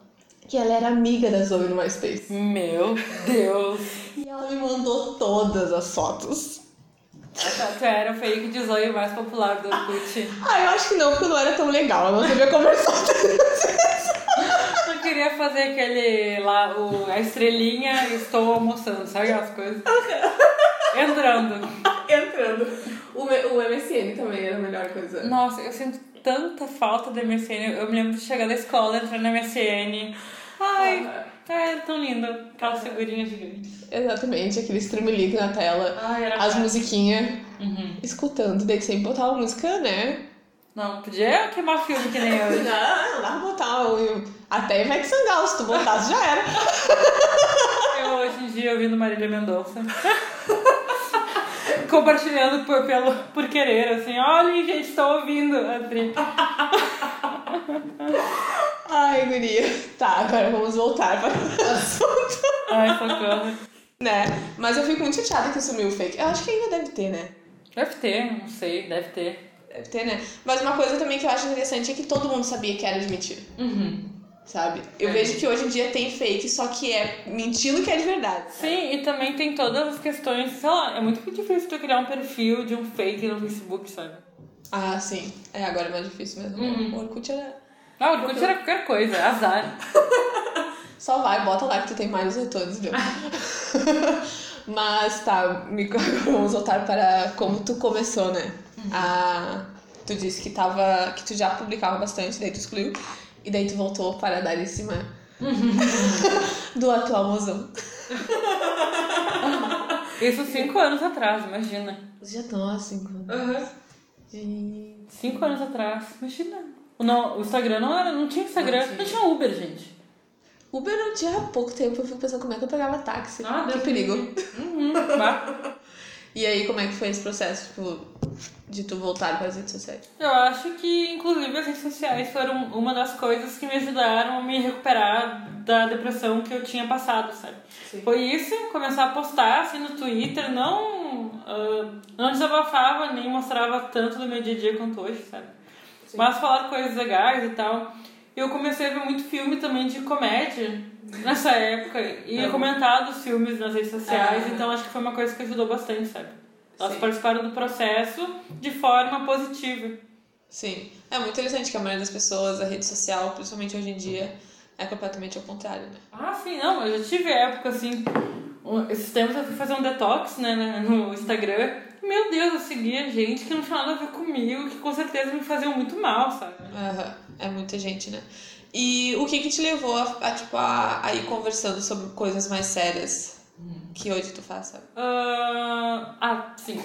que ela era amiga da Zoe no MySpace. Meu Deus. E ela me mandou todas as fotos. Tu era o fake de Zoe mais popular do Orkut. Ah, eu acho que não, porque não era tão legal. Eu não sabia conversar. Eu queria fazer aquele lá, o, a estrelinha estou almoçando, sabe aquelas coisas? Entrando. Entrando. O, o MSN também era a melhor coisa. Nossa, eu sinto tanta falta da MSN. Eu me lembro de chegar da escola, entrar na MSN. Ai, ai, era tão lindo. Aquela figurinha gigante. Exatamente, aquele streamlink na tela. Ai, era As musiquinhas, Uhum. escutando. Daí sempre botava música, né? Não, podia queimar filme que nem hoje. Não, pra botar. o- Até Ivete Sangalo, se tu botasse já era. Eu hoje em dia ouvindo Marília Mendonça. Compartilhando por, pelo, por querer, assim, olha, gente, estou ouvindo a Tri. Ai, guria. Tá, agora vamos voltar para o assunto. Ai, socorro. Né? Mas eu fico muito chateada que sumiu o fake. Eu acho que ainda deve ter, né? Deve ter, não sei, deve ter. Deve ter, né? Mas uma coisa também que eu acho interessante é que todo mundo sabia que era de mentira, Uhum. Sabe? Eu É. vejo que hoje em dia tem fake, só que é mentindo que é de verdade. Sim, e também tem todas as questões, sei lá, é muito difícil tu criar um perfil de um fake no Facebook, sabe? Ah, sim. É, agora é mais difícil mesmo. Uhum. O Orkut era... Ah, o Orkut era qualquer coisa, azar. Só vai, bota lá que tu tem mais retornos, viu? Mas tá, me- vamos voltar para como tu começou, né? A, tu disse que tava. que tu já publicava bastante, daí tu excluiu. E daí tu voltou para dar em cima do atual mozão. Isso cinco anos atrás, imagina. Já estão há cinco anos. Gente. Cinco anos atrás, imagina. O, não, o Instagram não, era, não tinha Instagram, Não não tinha. tinha Uber, gente. Uber não tinha há pouco tempo, eu fico pensando como é que eu pegava táxi. Ah, que Deus perigo. Uhum, vá. E aí, como é que foi esse processo, tipo, de tu voltar para as redes sociais? Eu acho que, inclusive, as redes sociais foram uma das coisas que me ajudaram a me recuperar da depressão que eu tinha passado, sabe? Sim. Foi isso, começar a postar assim no Twitter, não, ah, não desabafava nem mostrava tanto do meu dia a dia quanto hoje, sabe? Sim. Mas falar coisas legais e tal. Eu comecei a ver muito filme também de comédia nessa época e Uhum. comentar dos filmes nas redes sociais, Ah. então acho que foi uma coisa que ajudou bastante, sabe? Elas Sim. participaram do processo de forma positiva. Sim. É muito interessante que a maioria das pessoas, a rede social, principalmente hoje em dia, é completamente ao contrário, né? Ah, sim, não, eu já tive época assim. Esses tempos eu fui fazer um detox, né, né, no Instagram. Meu Deus, eu seguia gente que não tinha nada a ver comigo, que com certeza me faziam muito mal, sabe? Aham. É muita gente, né? E o que que te levou a, a, tipo, a, a ir conversando sobre coisas mais sérias que hoje tu faz, sabe? Ah, ah, sim.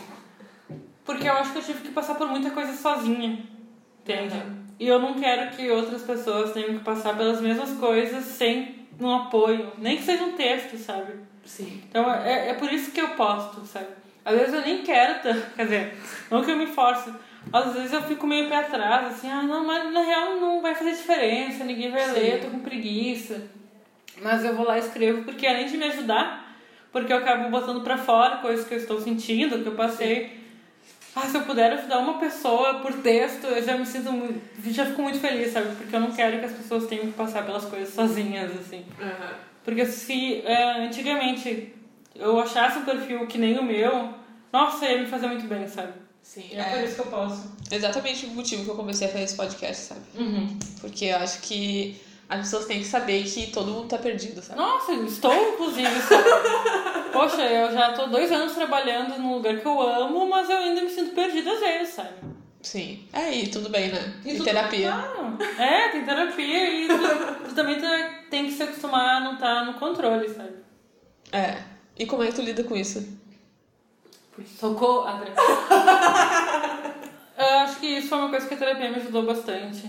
Porque eu acho que eu tive que passar por muita coisa sozinha, entende? Uhum. E eu não quero que outras pessoas tenham que passar pelas mesmas coisas sem um apoio, nem que seja um texto, sabe? Sim. Então é, é por isso que eu posto, sabe? Às vezes eu nem quero, tá? quer dizer, não que eu me force. Às vezes eu fico meio pé atrás, assim, ah, não, mas na real não vai fazer diferença, ninguém vai Sim. ler, eu tô com preguiça. Mas eu vou lá e escrevo, porque além de me ajudar, porque eu acabo botando pra fora coisas que eu estou sentindo, que eu passei. Ah, se eu puder ajudar uma pessoa por texto, eu já me sinto muito. Já fico muito feliz, sabe? Porque eu não quero que as pessoas tenham que passar pelas coisas sozinhas, assim. Aham. Porque se é, antigamente eu achasse um perfil que nem o meu, nossa, ia me fazer muito bem, sabe? Sim. É, É. por isso que eu posso. Exatamente o motivo que eu comecei a fazer esse podcast, sabe? Uhum. Porque eu acho que as pessoas têm que saber que todo mundo tá perdido, sabe? Nossa, estou inclusive, sabe? Poxa, eu já tô dois anos trabalhando num lugar que eu amo, mas eu ainda me sinto perdida às vezes, sabe? Sim. É, e tudo bem, né? E tudo- terapia. Claro. É, tem terapia e tu, tu também tá- tem que se acostumar a não estar no controle, sabe? É. E como é que tu lida com isso? Socorro, André. Eu acho que isso foi uma coisa que a terapia me ajudou bastante.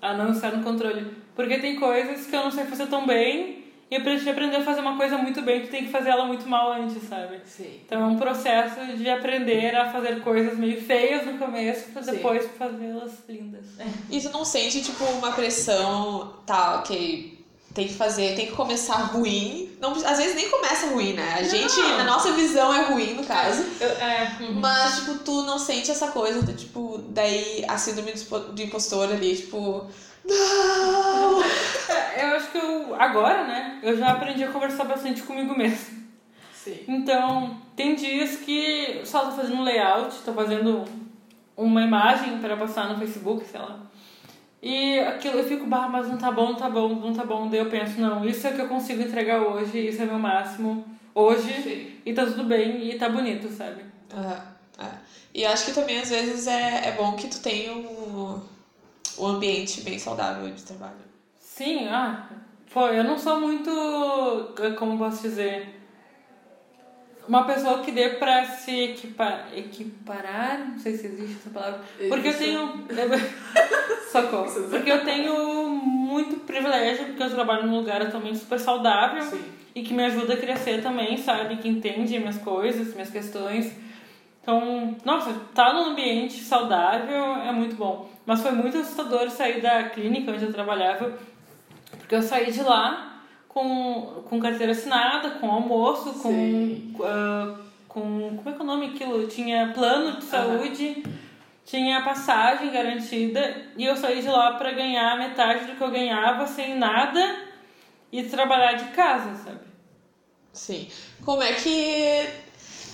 A não estar no controle. Porque tem coisas que eu não sei fazer tão bem. E pra gente aprender a fazer uma coisa muito bem, tu tem que fazer ela muito mal antes, sabe? Sim. Então é um processo de aprender a fazer coisas meio feias no começo pra depois fazê-las lindas. E tu não sente, tipo, uma pressão, tá, ok, tem que fazer, tem que começar ruim. Não, às vezes nem começa ruim, né? A gente, Não. na nossa visão, é ruim, no caso. Eu, é, uhum. Mas, tipo, tu não sente essa coisa tipo, daí a síndrome do impostor ali, tipo, Não! É, eu acho que eu, agora, né, eu já aprendi a conversar bastante comigo mesmo. Sim. Então, tem dias que só tô fazendo um layout, tô fazendo uma imagem para postar no Facebook, sei lá. E aquilo eu fico, bah, mas não tá bom, não tá bom, não tá bom. Daí eu penso, não, isso é o que eu consigo entregar hoje, isso é meu máximo hoje, Sim. e tá tudo bem, e tá bonito, sabe? Aham, é. E acho que também, às vezes, é, é bom que tu tenha um ambiente bem saudável de trabalho. Sim, ah, pô, eu não sou muito, como posso dizer, uma pessoa que dê pra se equipar, equiparar, não sei se existe essa palavra, porque eu tenho, socorro, porque eu tenho muito privilégio, porque eu trabalho num lugar atualmente super saudável Sim. e que me ajuda a crescer também, sabe, que entende minhas coisas, minhas questões, então, nossa, tá num ambiente saudável é muito bom. Mas foi muito assustador sair da clínica onde eu trabalhava, porque eu saí de lá com, com carteira assinada, com almoço, com, ah, com. Como é que é o nome aquilo? Tinha plano de saúde, tinha passagem garantida, e eu saí de lá para ganhar metade do que eu ganhava sem nada e trabalhar de casa, sabe? Sim. Como é que.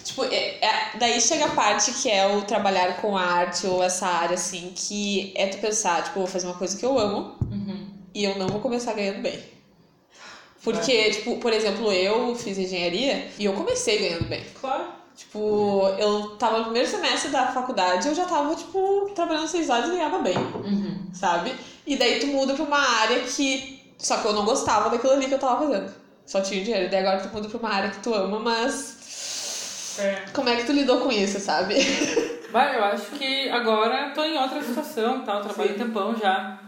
Tipo, é, é- daí chega a parte que é o trabalhar com arte ou essa área, assim, que é tu pensar, tipo, vou fazer uma coisa que eu amo e eu não vou começar ganhando bem. Porque, tipo, por exemplo, eu fiz engenharia e eu comecei ganhando bem. Claro. Tipo, eu tava no primeiro semestre da faculdade e eu já tava, tipo, trabalhando seis horas e ganhava bem, sabe? E daí tu muda pra uma área que. Só que eu não gostava daquilo ali que eu tava fazendo. Só tinha dinheiro. Daí agora tu muda pra uma área que tu ama, mas. É. Como é que tu lidou com isso, sabe? Vai, eu acho que agora tô em outra situação, tá? Eu trabalho Sim. um tempão já.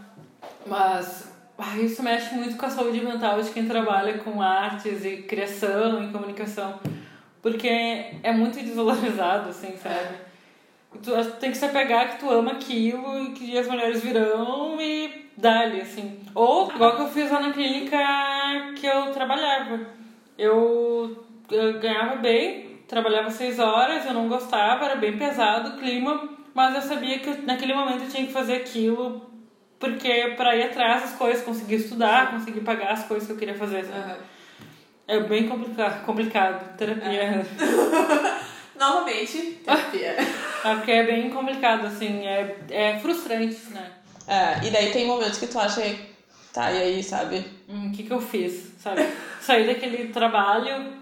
Mas ah, isso mexe muito com a saúde mental de quem trabalha com artes e criação e comunicação. Porque é muito desvalorizado, assim, sabe? Tu tem que se apegar que tu ama aquilo e que as mulheres virão e dá-lhe, assim. Ou, igual que eu fiz lá na clínica que eu trabalhava. Eu, eu ganhava bem, trabalhava seis horas, eu não gostava, era bem pesado o clima, mas eu sabia que naquele momento eu tinha que fazer aquilo porque para ir atrás das coisas, conseguir estudar, conseguir pagar as coisas que eu queria fazer. Aham. É bem complicado, complicado. Terapia. Novamente, terapia. É porque é bem complicado, assim, é, é frustrante, né? É, e daí tem momentos que tu acha. Tá, e aí, sabe? Hum, O que que eu fiz, sabe? Saí daquele trabalho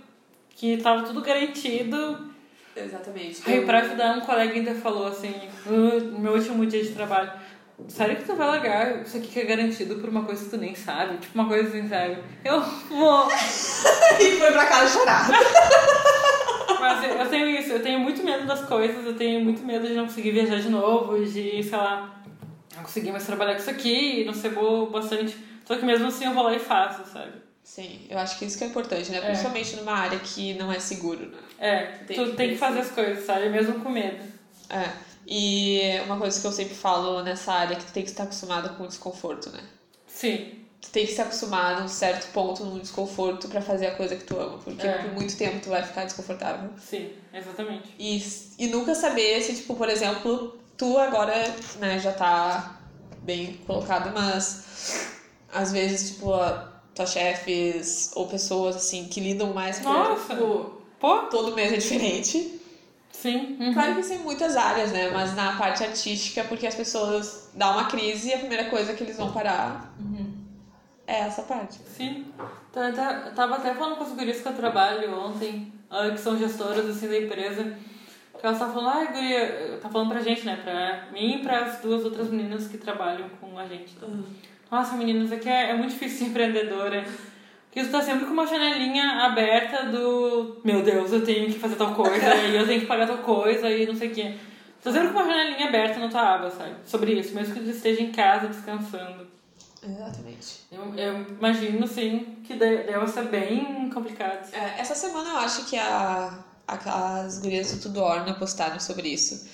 que tava tudo garantido. Exatamente. Aí pra ajudar, um colega ainda falou assim, no meu último dia de trabalho, sério que tu vai largar isso aqui que é garantido por uma coisa que tu nem sabe? Tipo, uma coisa assim, sabe? Eu vou. e foi pra casa chorar. Mas eu, eu tenho isso, eu tenho muito medo das coisas, eu tenho muito medo de não conseguir viajar de novo, de, sei lá, não conseguir mais trabalhar com isso aqui, não ser boa bastante. Só que mesmo assim eu vou lá e faço, sabe? Sim, eu acho que isso que é importante, né? É. Principalmente numa área que não é seguro, né? É, Tem tu que tem que fazer as coisas, sabe? Mesmo com medo. É. E uma coisa que eu sempre falo nessa área é que tu tem que estar acostumado com o desconforto, né? Sim, Tu tem que se acostumar num certo ponto, num desconforto, pra fazer a coisa que tu ama. Porque É. por muito tempo tu vai ficar desconfortável. sim, exatamente. E, e nunca saber se, tipo, por exemplo, tu agora, né, já tá bem colocado, mas às vezes, tipo, a- tuas chefes ou pessoas, assim, que lidam mais com Nossa! Tipo, Pô, todo mês é diferente. Sim. uhum. Claro que isso em muitas áreas, né? Mas na parte artística, porque as pessoas dão uma crise e a primeira coisa que eles vão parar é essa parte. Sim. Tá- tá- Tava até falando com as gurias que eu trabalho ontem, ah, que são gestoras assim da empresa, que elas estavam falando, ai, guria, tá falando pra gente, né? Pra mim e pras duas outras meninas que trabalham com a gente. Nossa, meninas, é que é, é muito difícil ser empreendedora. Porque tu tá sempre com uma janelinha aberta do meu Deus, eu tenho que fazer tal coisa, e eu tenho que pagar tal coisa, e não sei o quê. Tu tá sempre com uma janelinha aberta na tua aba, sabe? Sobre isso, mesmo que tu esteja em casa descansando. Exatamente. Eu, eu imagino, sim, que de- deve ser bem complicado. É, essa semana eu acho que a, a- as gurias do Tudo Orna postaram sobre isso.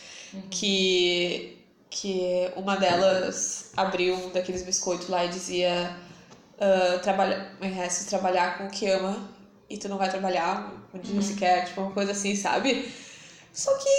Que, que uma delas abriu um daqueles biscoitos lá e dizia ah, trabalha, é, se trabalhar com o que ama e tu não vai trabalhar um dia sequer, tipo uma coisa assim, sabe? Só que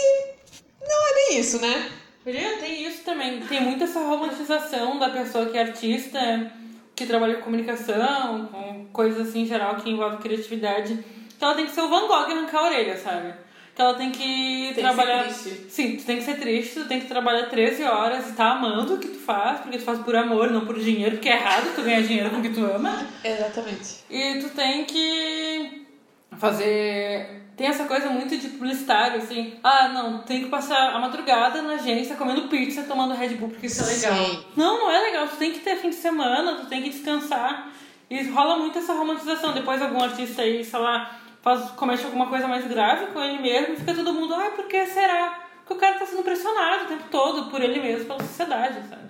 não é bem isso, né? Podia tem isso também. Tem muita essa romantização da pessoa que é artista, que trabalha com comunicação, com coisas assim em geral que envolvem criatividade. Que ela tem que ser o Van Gogh e arrancar a orelha, sabe? Que ela tem que Tem que trabalhar. ser triste. Sim, tu tem que ser triste, tu tem que trabalhar 13 horas e tá amando o que tu faz, porque tu faz por amor, não por dinheiro, porque é errado tu ganhar dinheiro com o que tu ama. Exatamente. E tu tem que fazer. Tem essa coisa muito de publicitário, assim. Ah, não, tem que passar a madrugada na agência comendo pizza, tomando Red Bull, porque isso é legal. Sim. Não, não é legal. Tu tem que ter fim de semana, tu tem que descansar. E rola muito essa romantização. Depois algum artista aí, sei lá, faz, comete alguma coisa mais grave com ele mesmo e fica todo mundo, ah, por que será? Porque o cara tá sendo pressionado o tempo todo por ele mesmo, pela sociedade, sabe?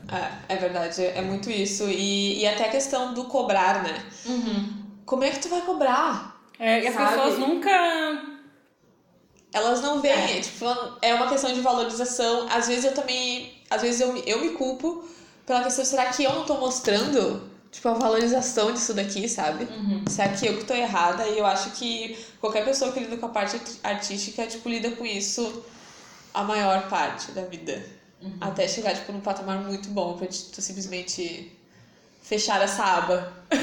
É, é verdade, é muito isso. E, e até a questão do cobrar, né? Como é que tu vai cobrar? É, e as Sabe? pessoas nunca. Elas não veem, É. tipo, é uma questão de valorização. Às vezes eu também, às vezes eu, eu me culpo pela questão, será que eu não tô mostrando, tipo, a valorização disso daqui, sabe? Será que eu que tô errada? E eu acho que qualquer pessoa que lida com a parte art- artística, tipo, lida com isso a maior parte da vida. Até chegar, tipo, num patamar muito bom pra tu simplesmente fechar essa aba. Mas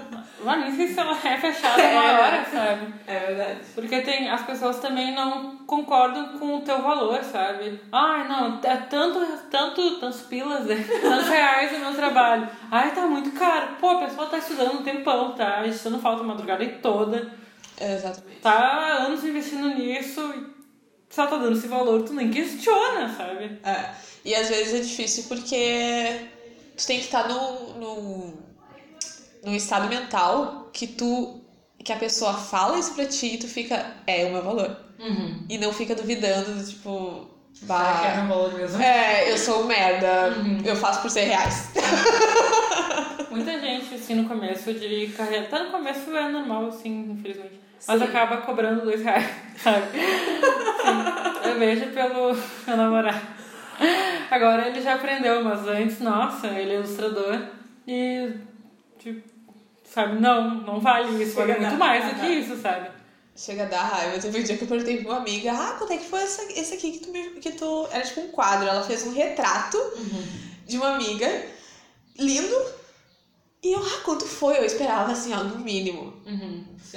nem sei se ela é fechada É. hora, sabe? É verdade. Porque tem, as pessoas também não concordam com o teu valor, sabe? Ai, não, é tanto, tanto, tantos pilas, né? tantos reais o meu trabalho. Ai, tá muito caro. Pô, a pessoa tá estudando um tempão, tá? Estudando falta a madrugada toda. Exatamente. Tá anos investindo nisso. e Se ela tá dando esse valor, tu nem questiona, sabe? É. E às vezes é difícil porque tu tem que estar no, no, no estado mental que tu que a pessoa fala isso pra ti e tu fica, é o meu valor. E não fica duvidando, do tipo, Será que é bah, meu valor mesmo? é, eu sou merda, eu faço por 100 reais. Muita gente, assim, no começo de carreira. Tá no começo é normal, assim, infelizmente. Mas Sim. acaba cobrando dois reais, sabe? Sim. Eu vejo pelo meu namorado. Agora ele já aprendeu, mas antes, nossa, ele é ilustrador. E, tipo, sabe, não, não vale isso, vale Chega muito na- mais do que isso, sabe? Chega a dar raiva. Teve um dia que eu perguntei pra uma amiga, ah, quanto é que foi essa, esse aqui que tu, me, que tu... Era tipo um quadro, ela fez um retrato de uma amiga, lindo. E eu, ah, quanto foi? Eu esperava assim, ó, no mínimo.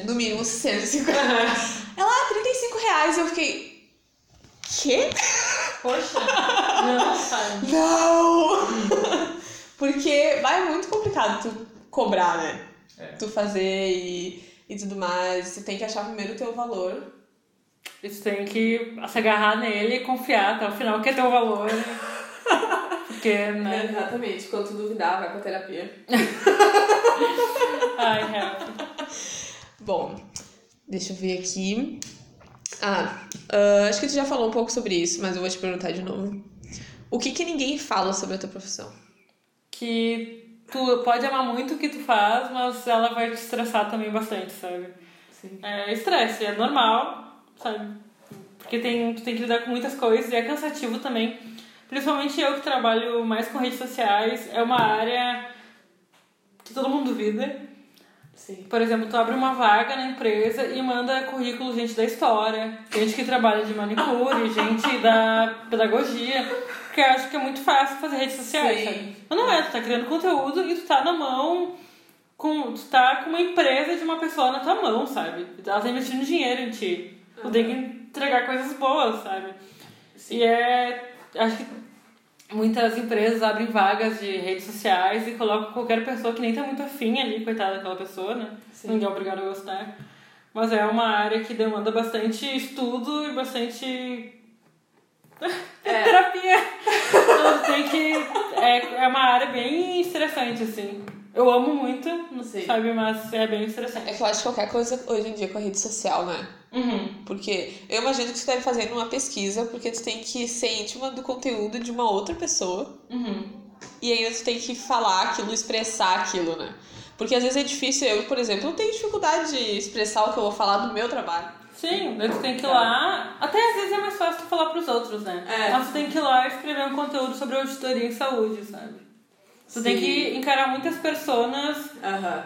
No mínimo 150 Ela, ah, 35 reais. Eu fiquei. Quê? Poxa, não, sabe? Não! Porque vai é muito complicado tu cobrar, né? É. Tu fazer e, e tudo mais. Tu tem que achar primeiro o teu valor. E tu tem que se agarrar nele e confiar até o final que é teu valor. Porque, né? Exatamente. Quando tu duvidar, vai pra terapia. Ai, real. Bom, deixa eu ver aqui. Ah, ah, acho que tu já falou um pouco sobre isso, mas eu vou te perguntar de novo. O que que ninguém fala sobre a tua profissão? que tu pode amar muito o que tu faz, mas ela vai te estressar também bastante, sabe? Sim. É estresse, é normal, sabe? Porque tem, tu tem que lidar com muitas coisas e é cansativo também. Principalmente eu que trabalho mais com redes sociais, é uma área que todo mundo duvida. Sim. Por exemplo, tu abre uma vaga na empresa e manda currículo gente da história, gente que trabalha de manicure, gente da pedagogia, porque eu acho que é muito fácil fazer redes sociais, Sim. sabe? Mas não é, tu tá criando conteúdo e tu tá na mão com. Tu tá com uma empresa de uma pessoa na tua mão, sabe? Ela tá investindo dinheiro em ti. Tu tem que entregar coisas boas, sabe? E é. Acho que muitas empresas abrem vagas de redes sociais e colocam qualquer pessoa que nem tá muito afim ali, coitada daquela pessoa, né? Sim. Ninguém é obrigado a gostar. Mas é uma área que demanda bastante estudo e bastante. É. terapia. Então, tem que. É, é uma área bem estressante, assim. Eu amo muito, não Sim. sabe? Mas é bem estressante. É que eu acho que qualquer coisa hoje em dia com a rede social, né? Uhum. Porque eu imagino que tu deve fazer uma pesquisa, porque tu tem que ser íntima do conteúdo de uma outra pessoa. Uhum. E ainda tu tem que falar aquilo, expressar aquilo, né? Porque às vezes é difícil, eu, por exemplo, eu tenho dificuldade de expressar o que eu vou falar do meu trabalho. Sim, daí tu tem que ir lá. Até às vezes é mais fácil tu falar pros outros, né? É. Mas tu tem que ir lá e escrever um conteúdo sobre auditoria em saúde, sabe? Tu tem Sim. que encarar muitas pessoas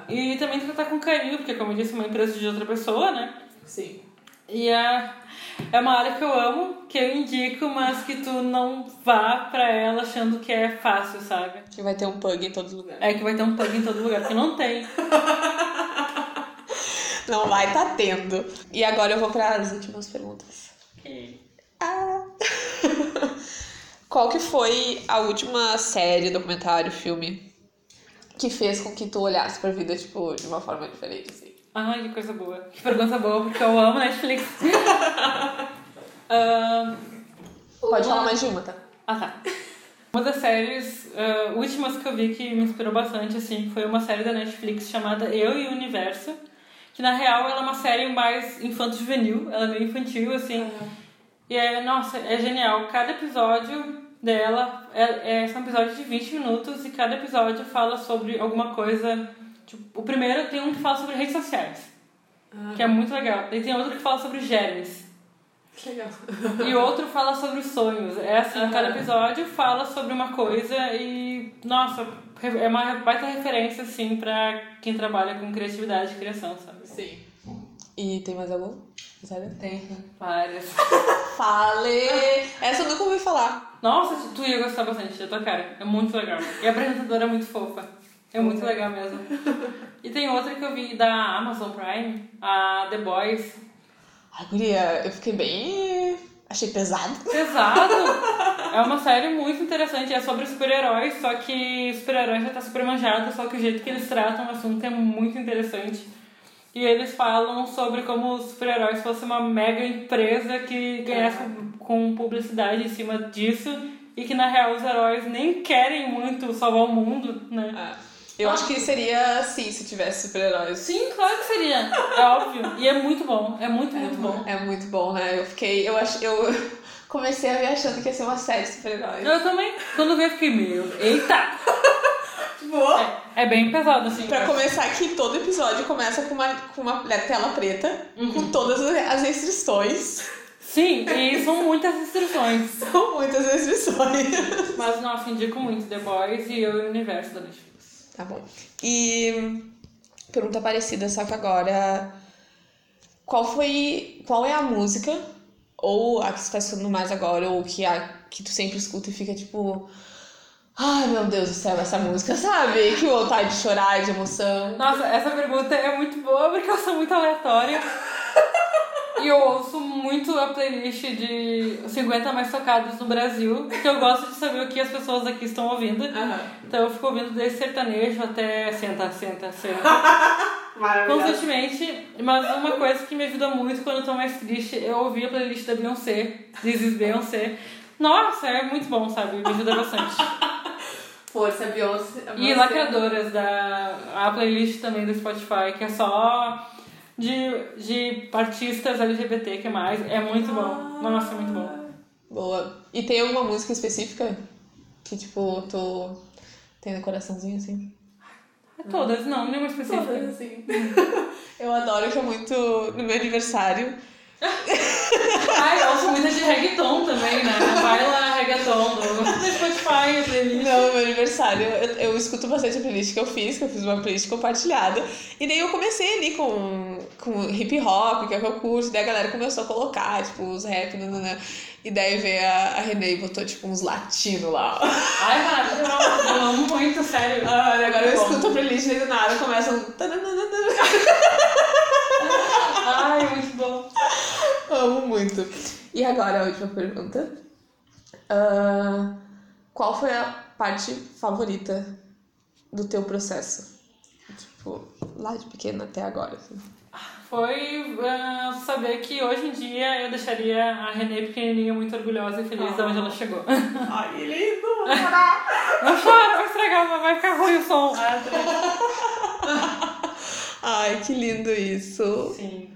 e também tratar com carinho, porque como eu disse, é uma empresa de outra pessoa, né? Sim. E a... É uma área que eu amo, que eu indico, mas que tu não vá pra ela achando que é fácil, sabe? Que vai ter um pug em todos os lugares. É que vai ter um pug em todo lugar, porque não tem. Não vai tá tendo. E agora eu vou para as últimas perguntas. Ah. Qual que foi a última série, documentário, filme que fez com que tu olhasse pra vida, tipo, de uma forma diferente, assim? Ai, que coisa boa. Que pergunta boa, porque eu amo Netflix. Ahn, Pode uma- falar mais de uma, tá? Ah, tá. Uma das séries ah, últimas que eu vi que me inspirou bastante, assim, foi uma série da Netflix chamada Eu e o Universo, que na real ela é uma série mais infanto-juvenil, ela é meio infantil, assim. E é, nossa, é genial. Cada episódio dela é, é, são episódios de 20 minutos e cada episódio fala sobre alguma coisa. Tipo, o primeiro tem um que fala sobre redes sociais, que é muito legal. E tem outro que fala sobre germes. Que legal. E outro fala sobre os sonhos. É assim, Aham. cada episódio fala sobre uma coisa e, nossa, é uma baita referência, assim, pra quem trabalha com criatividade e criação, sabe? Sim. E tem mais algum? Sério? Tem várias. Fale! Essa eu nunca ouvi falar. Nossa, tu ia gostar bastante da tua cara. É muito legal. E a apresentadora é muito fofa. É muito legal mesmo. E tem outra que eu vi da Amazon Prime, a The Boys. Ai, guria, eu fiquei bem... Achei pesado. Pesado! É uma série muito interessante. É sobre super-heróis, só que super-heróis já tá super manjado, só que o jeito que eles tratam o assunto é muito interessante. E eles falam sobre como os super-heróis fossem uma mega empresa que ganhasse com publicidade em cima disso e que na real os heróis nem querem muito salvar o mundo, né? Ah, eu acho que seria assim se tivesse super-heróis. Sim, claro que seria. É óbvio. E é muito bom. É muito, muito bom. É muito bom, né? Eu fiquei. Eu acho. Eu comecei a ver achando que ia ser uma série de super-heróis. Eu também. Quando vi, eu fiquei meio. Eita! É, é bem pesado, assim. Pra começar que todo episódio começa com uma, com uma tela preta, com todas as restrições. Sim, e são muitas restrições. São muitas restrições. Mas, nossa, indico muito The Boys e e o Universo da Netflix. Tá bom. E pergunta parecida, só que agora. Qual foi. Qual é a música? Ou a que você tá escutando mais agora, ou que, a, que tu sempre escuta e fica tipo. Ai meu Deus do céu, essa música, sabe? Que vontade de chorar, de emoção. Nossa, essa pergunta é muito boa porque eu sou muito aleatória. E eu ouço muito a playlist de 50 mais tocados no Brasil, porque eu gosto de saber o que as pessoas aqui estão ouvindo. Aham. Então eu fico ouvindo desde sertanejo até senta, senta, senta. Constantemente, mas uma coisa que me ajuda muito quando eu tô mais triste, eu ouvi a playlist da Beyoncé, This is Beyoncé. Nossa, é muito bom, sabe? Me ajuda bastante. Força, Beyoncé. E Lacradoras, da, a playlist também do Spotify, que é só de, de artistas LGBT que mais. É muito bom. Nossa, é muito bom. Boa. E tem alguma música específica que, tipo, tu tem no coraçãozinho assim? É Todas, não, nenhuma específica. Todas, assim. Eu adoro que é muito no meu aniversário. Ai, eu ouço muita de reggaeton também, né? Baila reggaeton do, Spotify, playlist. Não, meu aniversário eu, eu escuto bastante a playlist que eu fiz, que eu fiz uma playlist compartilhada. E daí eu comecei ali com, com hip hop, que é o que eu curso, daí a galera começou a colocar, tipo, os rap, nananã. E daí veio a, a Renê e botou, tipo, uns latinos lá. Ai, maravilhoso. Eu amo muito, sério. Ah, agora eu Bom. escuto a playlist e do nada começa um. Ai, muito bom. Amo muito. E agora a última pergunta. Ah, qual foi a parte favorita do teu processo? Tipo, lá de pequena até agora. Assim. Foi ah, saber que hoje em dia eu deixaria a Renê pequenininha muito orgulhosa e feliz de onde ela chegou. Ai, lindo. Não chora, vai estragar, vai ficar ruim o som. Ai, que lindo isso. Sim.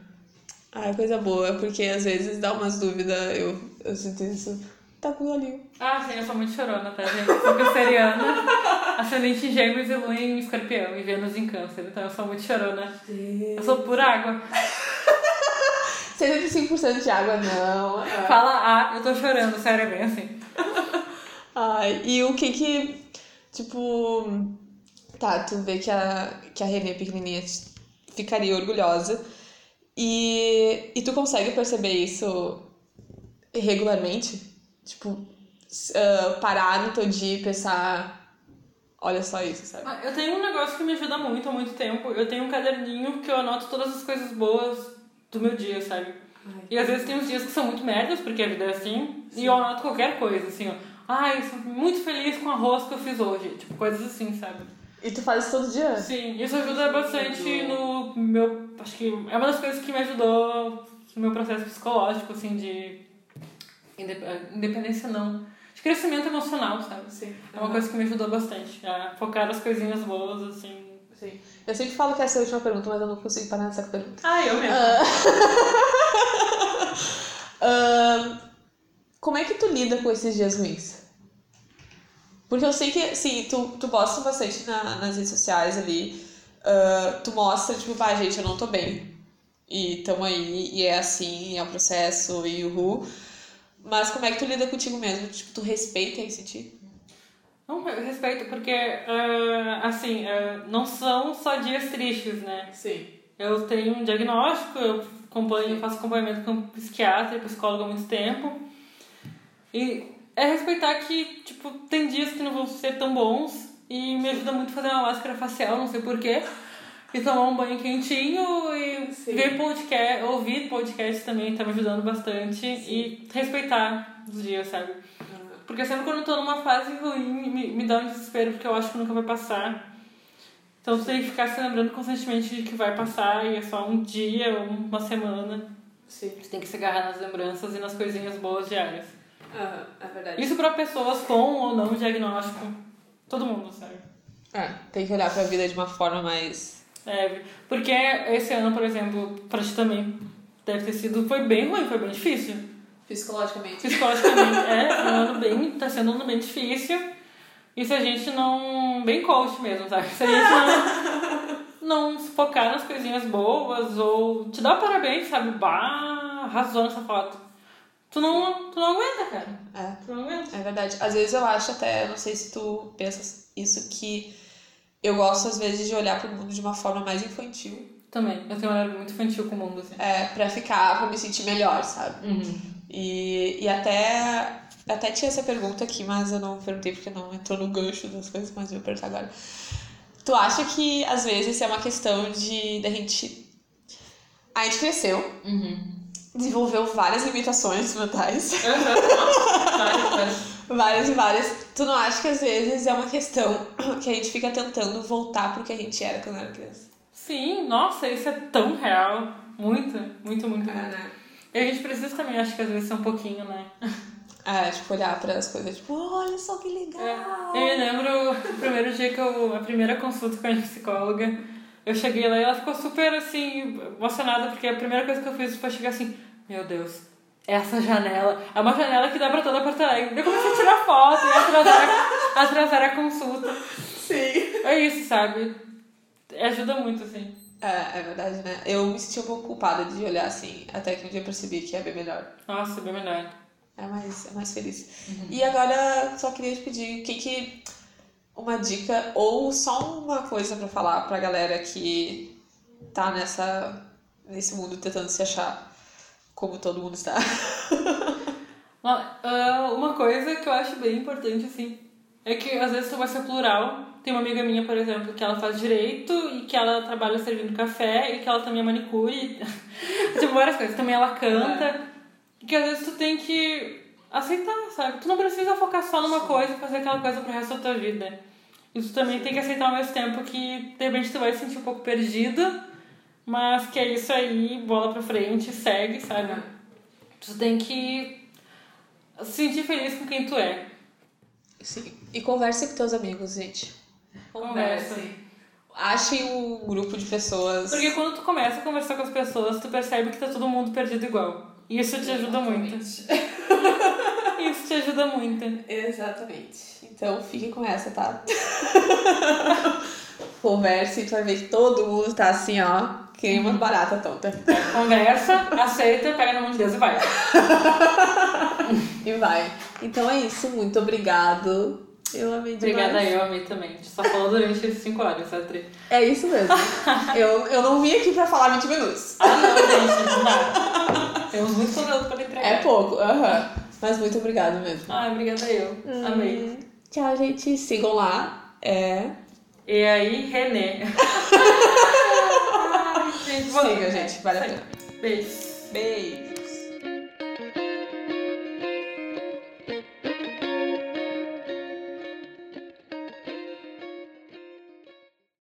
Ai, coisa boa, porque às vezes dá umas dúvidas, eu, eu sinto isso. Tá com o olhinho. Ah, sim, eu sou muito chorona, tá, gente? Eu sou canceriana, ascendente em gêmeos e lua em escorpião e Vênus em câncer, então eu sou muito chorona. Eu sou pura água. 75% de água, não. Fala ah, eu tô chorando, sério, é bem assim. Ai, e o que que, tipo, tá, tu vê que a, que a Renê pequenininha ficaria orgulhosa. E, e tu consegue perceber isso regularmente? Tipo, ah, parar no teu dia e pensar, olha só isso, sabe? Ah, Eu tenho um negócio que me ajuda muito há muito tempo. Eu tenho um caderninho que eu anoto todas as coisas boas do meu dia, sabe? E às vezes tem uns dias que são muito merdas, porque a vida é assim, e eu anoto qualquer coisa, assim, ó. Ai, sou muito feliz com o arroz que eu fiz hoje. Tipo, coisas assim, sabe? E tu faz isso todo dia? Sim, isso ajuda bastante no meu. Acho que é uma das coisas que me ajudou no meu processo psicológico, assim, de. indep- Independência não. De crescimento emocional, sabe? Sim. É uma coisa que me ajudou bastante. A focar nas coisinhas boas, assim. Sim. Eu sempre falo que essa é a última pergunta, mas eu não consigo parar nessa pergunta. Ah, eu mesmo. Ahn, como é que tu lida com esses dias ruins? Porque eu sei que, sim, tu, tu posta bastante na- nas redes sociais ali. ah, tu mostra, tipo, pá, gente, eu não tô bem. E tamo aí, e é assim, e é o processo, e uhul. Mas como é que tu lida contigo mesmo? Tipo, tu respeita esse tipo? Não, eu respeito, porque, ah, assim, ah, não são só dias tristes, né? Sim. Eu tenho um diagnóstico, eu acompanho, faço acompanhamento com psiquiatra e psicólogo há muito tempo. E é respeitar que, tipo, tem dias que não vão ser tão bons e me ajuda muito fazer uma máscara facial, não sei porquê. E tomar um banho quentinho e Sim. ver podcast, ouvir podcast também tá me ajudando bastante. E respeitar os dias, sabe? Porque sempre quando eu tô numa fase ruim, me, me dá um desespero, porque eu acho que nunca vai passar. Então tu tem que ficar se lembrando constantemente de que vai passar e é só um dia ou uma semana. Sim. Tu tem que se agarrar nas lembranças e nas coisinhas boas diárias. Aham, é verdade. Isso pra pessoas com ou não diagnóstico. Todo mundo, sabe? É, tem que olhar pra vida de uma forma mais. Deve. Porque esse ano, por exemplo, pra ti também deve ter sido. Foi bem ruim, foi bem difícil. Psicologicamente. Psicologicamente, é, foi um ano bem. tá sendo um ano bem difícil. E se a gente não. bem coach mesmo, sabe? Se a gente não. não se focar nas coisinhas boas ou te dar parabéns, sabe? Bah, arrasou nessa foto. Tu não, tu não aguenta, cara. É. Tu não aguenta. É verdade. Às vezes eu acho até, não sei se tu pensas isso, que eu gosto às vezes de olhar pro mundo de uma forma mais infantil. Também. Eu tenho uma olhar muito infantil com o mundo, assim. É, pra ficar, pra me sentir melhor, sabe? Uhum. E, e até, até tinha essa pergunta aqui, mas eu não perguntei porque não entrou no gancho das coisas, mas eu vou perguntar agora. Tu acha que às vezes é uma questão de da gente. A gente cresceu, Uhum. Desenvolveu várias limitações mentais. Várias, várias. Várias e várias. Tu não acha que às vezes é uma questão que a gente fica tentando voltar pro que a gente era quando era criança? Sim, nossa, isso é tão real. Muito, muito, muito, É, muito. né? E a gente precisa também, acho que às vezes ser um pouquinho, né? É, tipo, olhar para as coisas, tipo, olha só que legal. Eu me lembro o primeiro dia que eu. A primeira consulta com a psicóloga. Eu cheguei lá e ela ficou super assim, emocionada, porque a primeira coisa que eu fiz foi chegar assim: Meu Deus, essa janela. É uma janela que dá pra toda Porto Alegre. Eu comecei a tirar foto e atrasar, a- atrasar a consulta. Sim. É isso, sabe? Ajuda muito, assim. É, é verdade, né? Eu me senti um pouco culpada de olhar assim, até que um dia eu percebi que é bem melhor. Nossa, bem melhor. É mais, é mais feliz. E agora, só queria te pedir o que que. Uma dica ou só uma coisa pra falar pra galera que tá nessa, nesse mundo tentando se achar como todo mundo está. Uma ah, uma coisa que eu acho bem importante, assim, é que às vezes tu vai ser plural. Tem uma amiga minha, por exemplo, que ela faz direito e que ela trabalha servindo café e que ela também é manicure. tipo, várias coisas. Também ela canta. E que às vezes tu tem que aceitar, sabe? Tu não precisa focar só numa coisa e fazer aquela coisa pro resto da tua vida. E tu também tem que aceitar ao mesmo tempo que de repente tu vai se sentir um pouco perdida, mas que é isso aí, bola pra frente, segue, sabe? Tu tem que se sentir feliz com quem tu é. Sim. E converse com teus amigos, gente. Conversa. Achem um grupo de pessoas. Porque quando tu começa a conversar com as pessoas, tu percebe que tá todo mundo perdido igual. E isso te ajuda muito. Isso te ajuda muito. Exatamente. Então fique com essa, tá? Converse e tu vai ver que todo mundo tá assim, ó. Que nem uma barata tonta. Conversa, aceita, pega na mão de Deus e vai. E vai. Então é isso. Muito obrigado. Eu amei demais. Obrigada, eu amei também. A gente só falou durante esses 5 horas, Atri. É isso mesmo. eu, eu não vim aqui pra falar 20 minutos. Ah, não, gente, não dá. Temos muito conteúdo pra entregar. É pouco, aham. Mas muito obrigada mesmo. Ah, obrigada eu. Amei. Hum, Tchau, gente. Sigam lá. É. E aí, Renê. Gente, vou- Siga, gente. Vale a pena. Beijo. Beijo.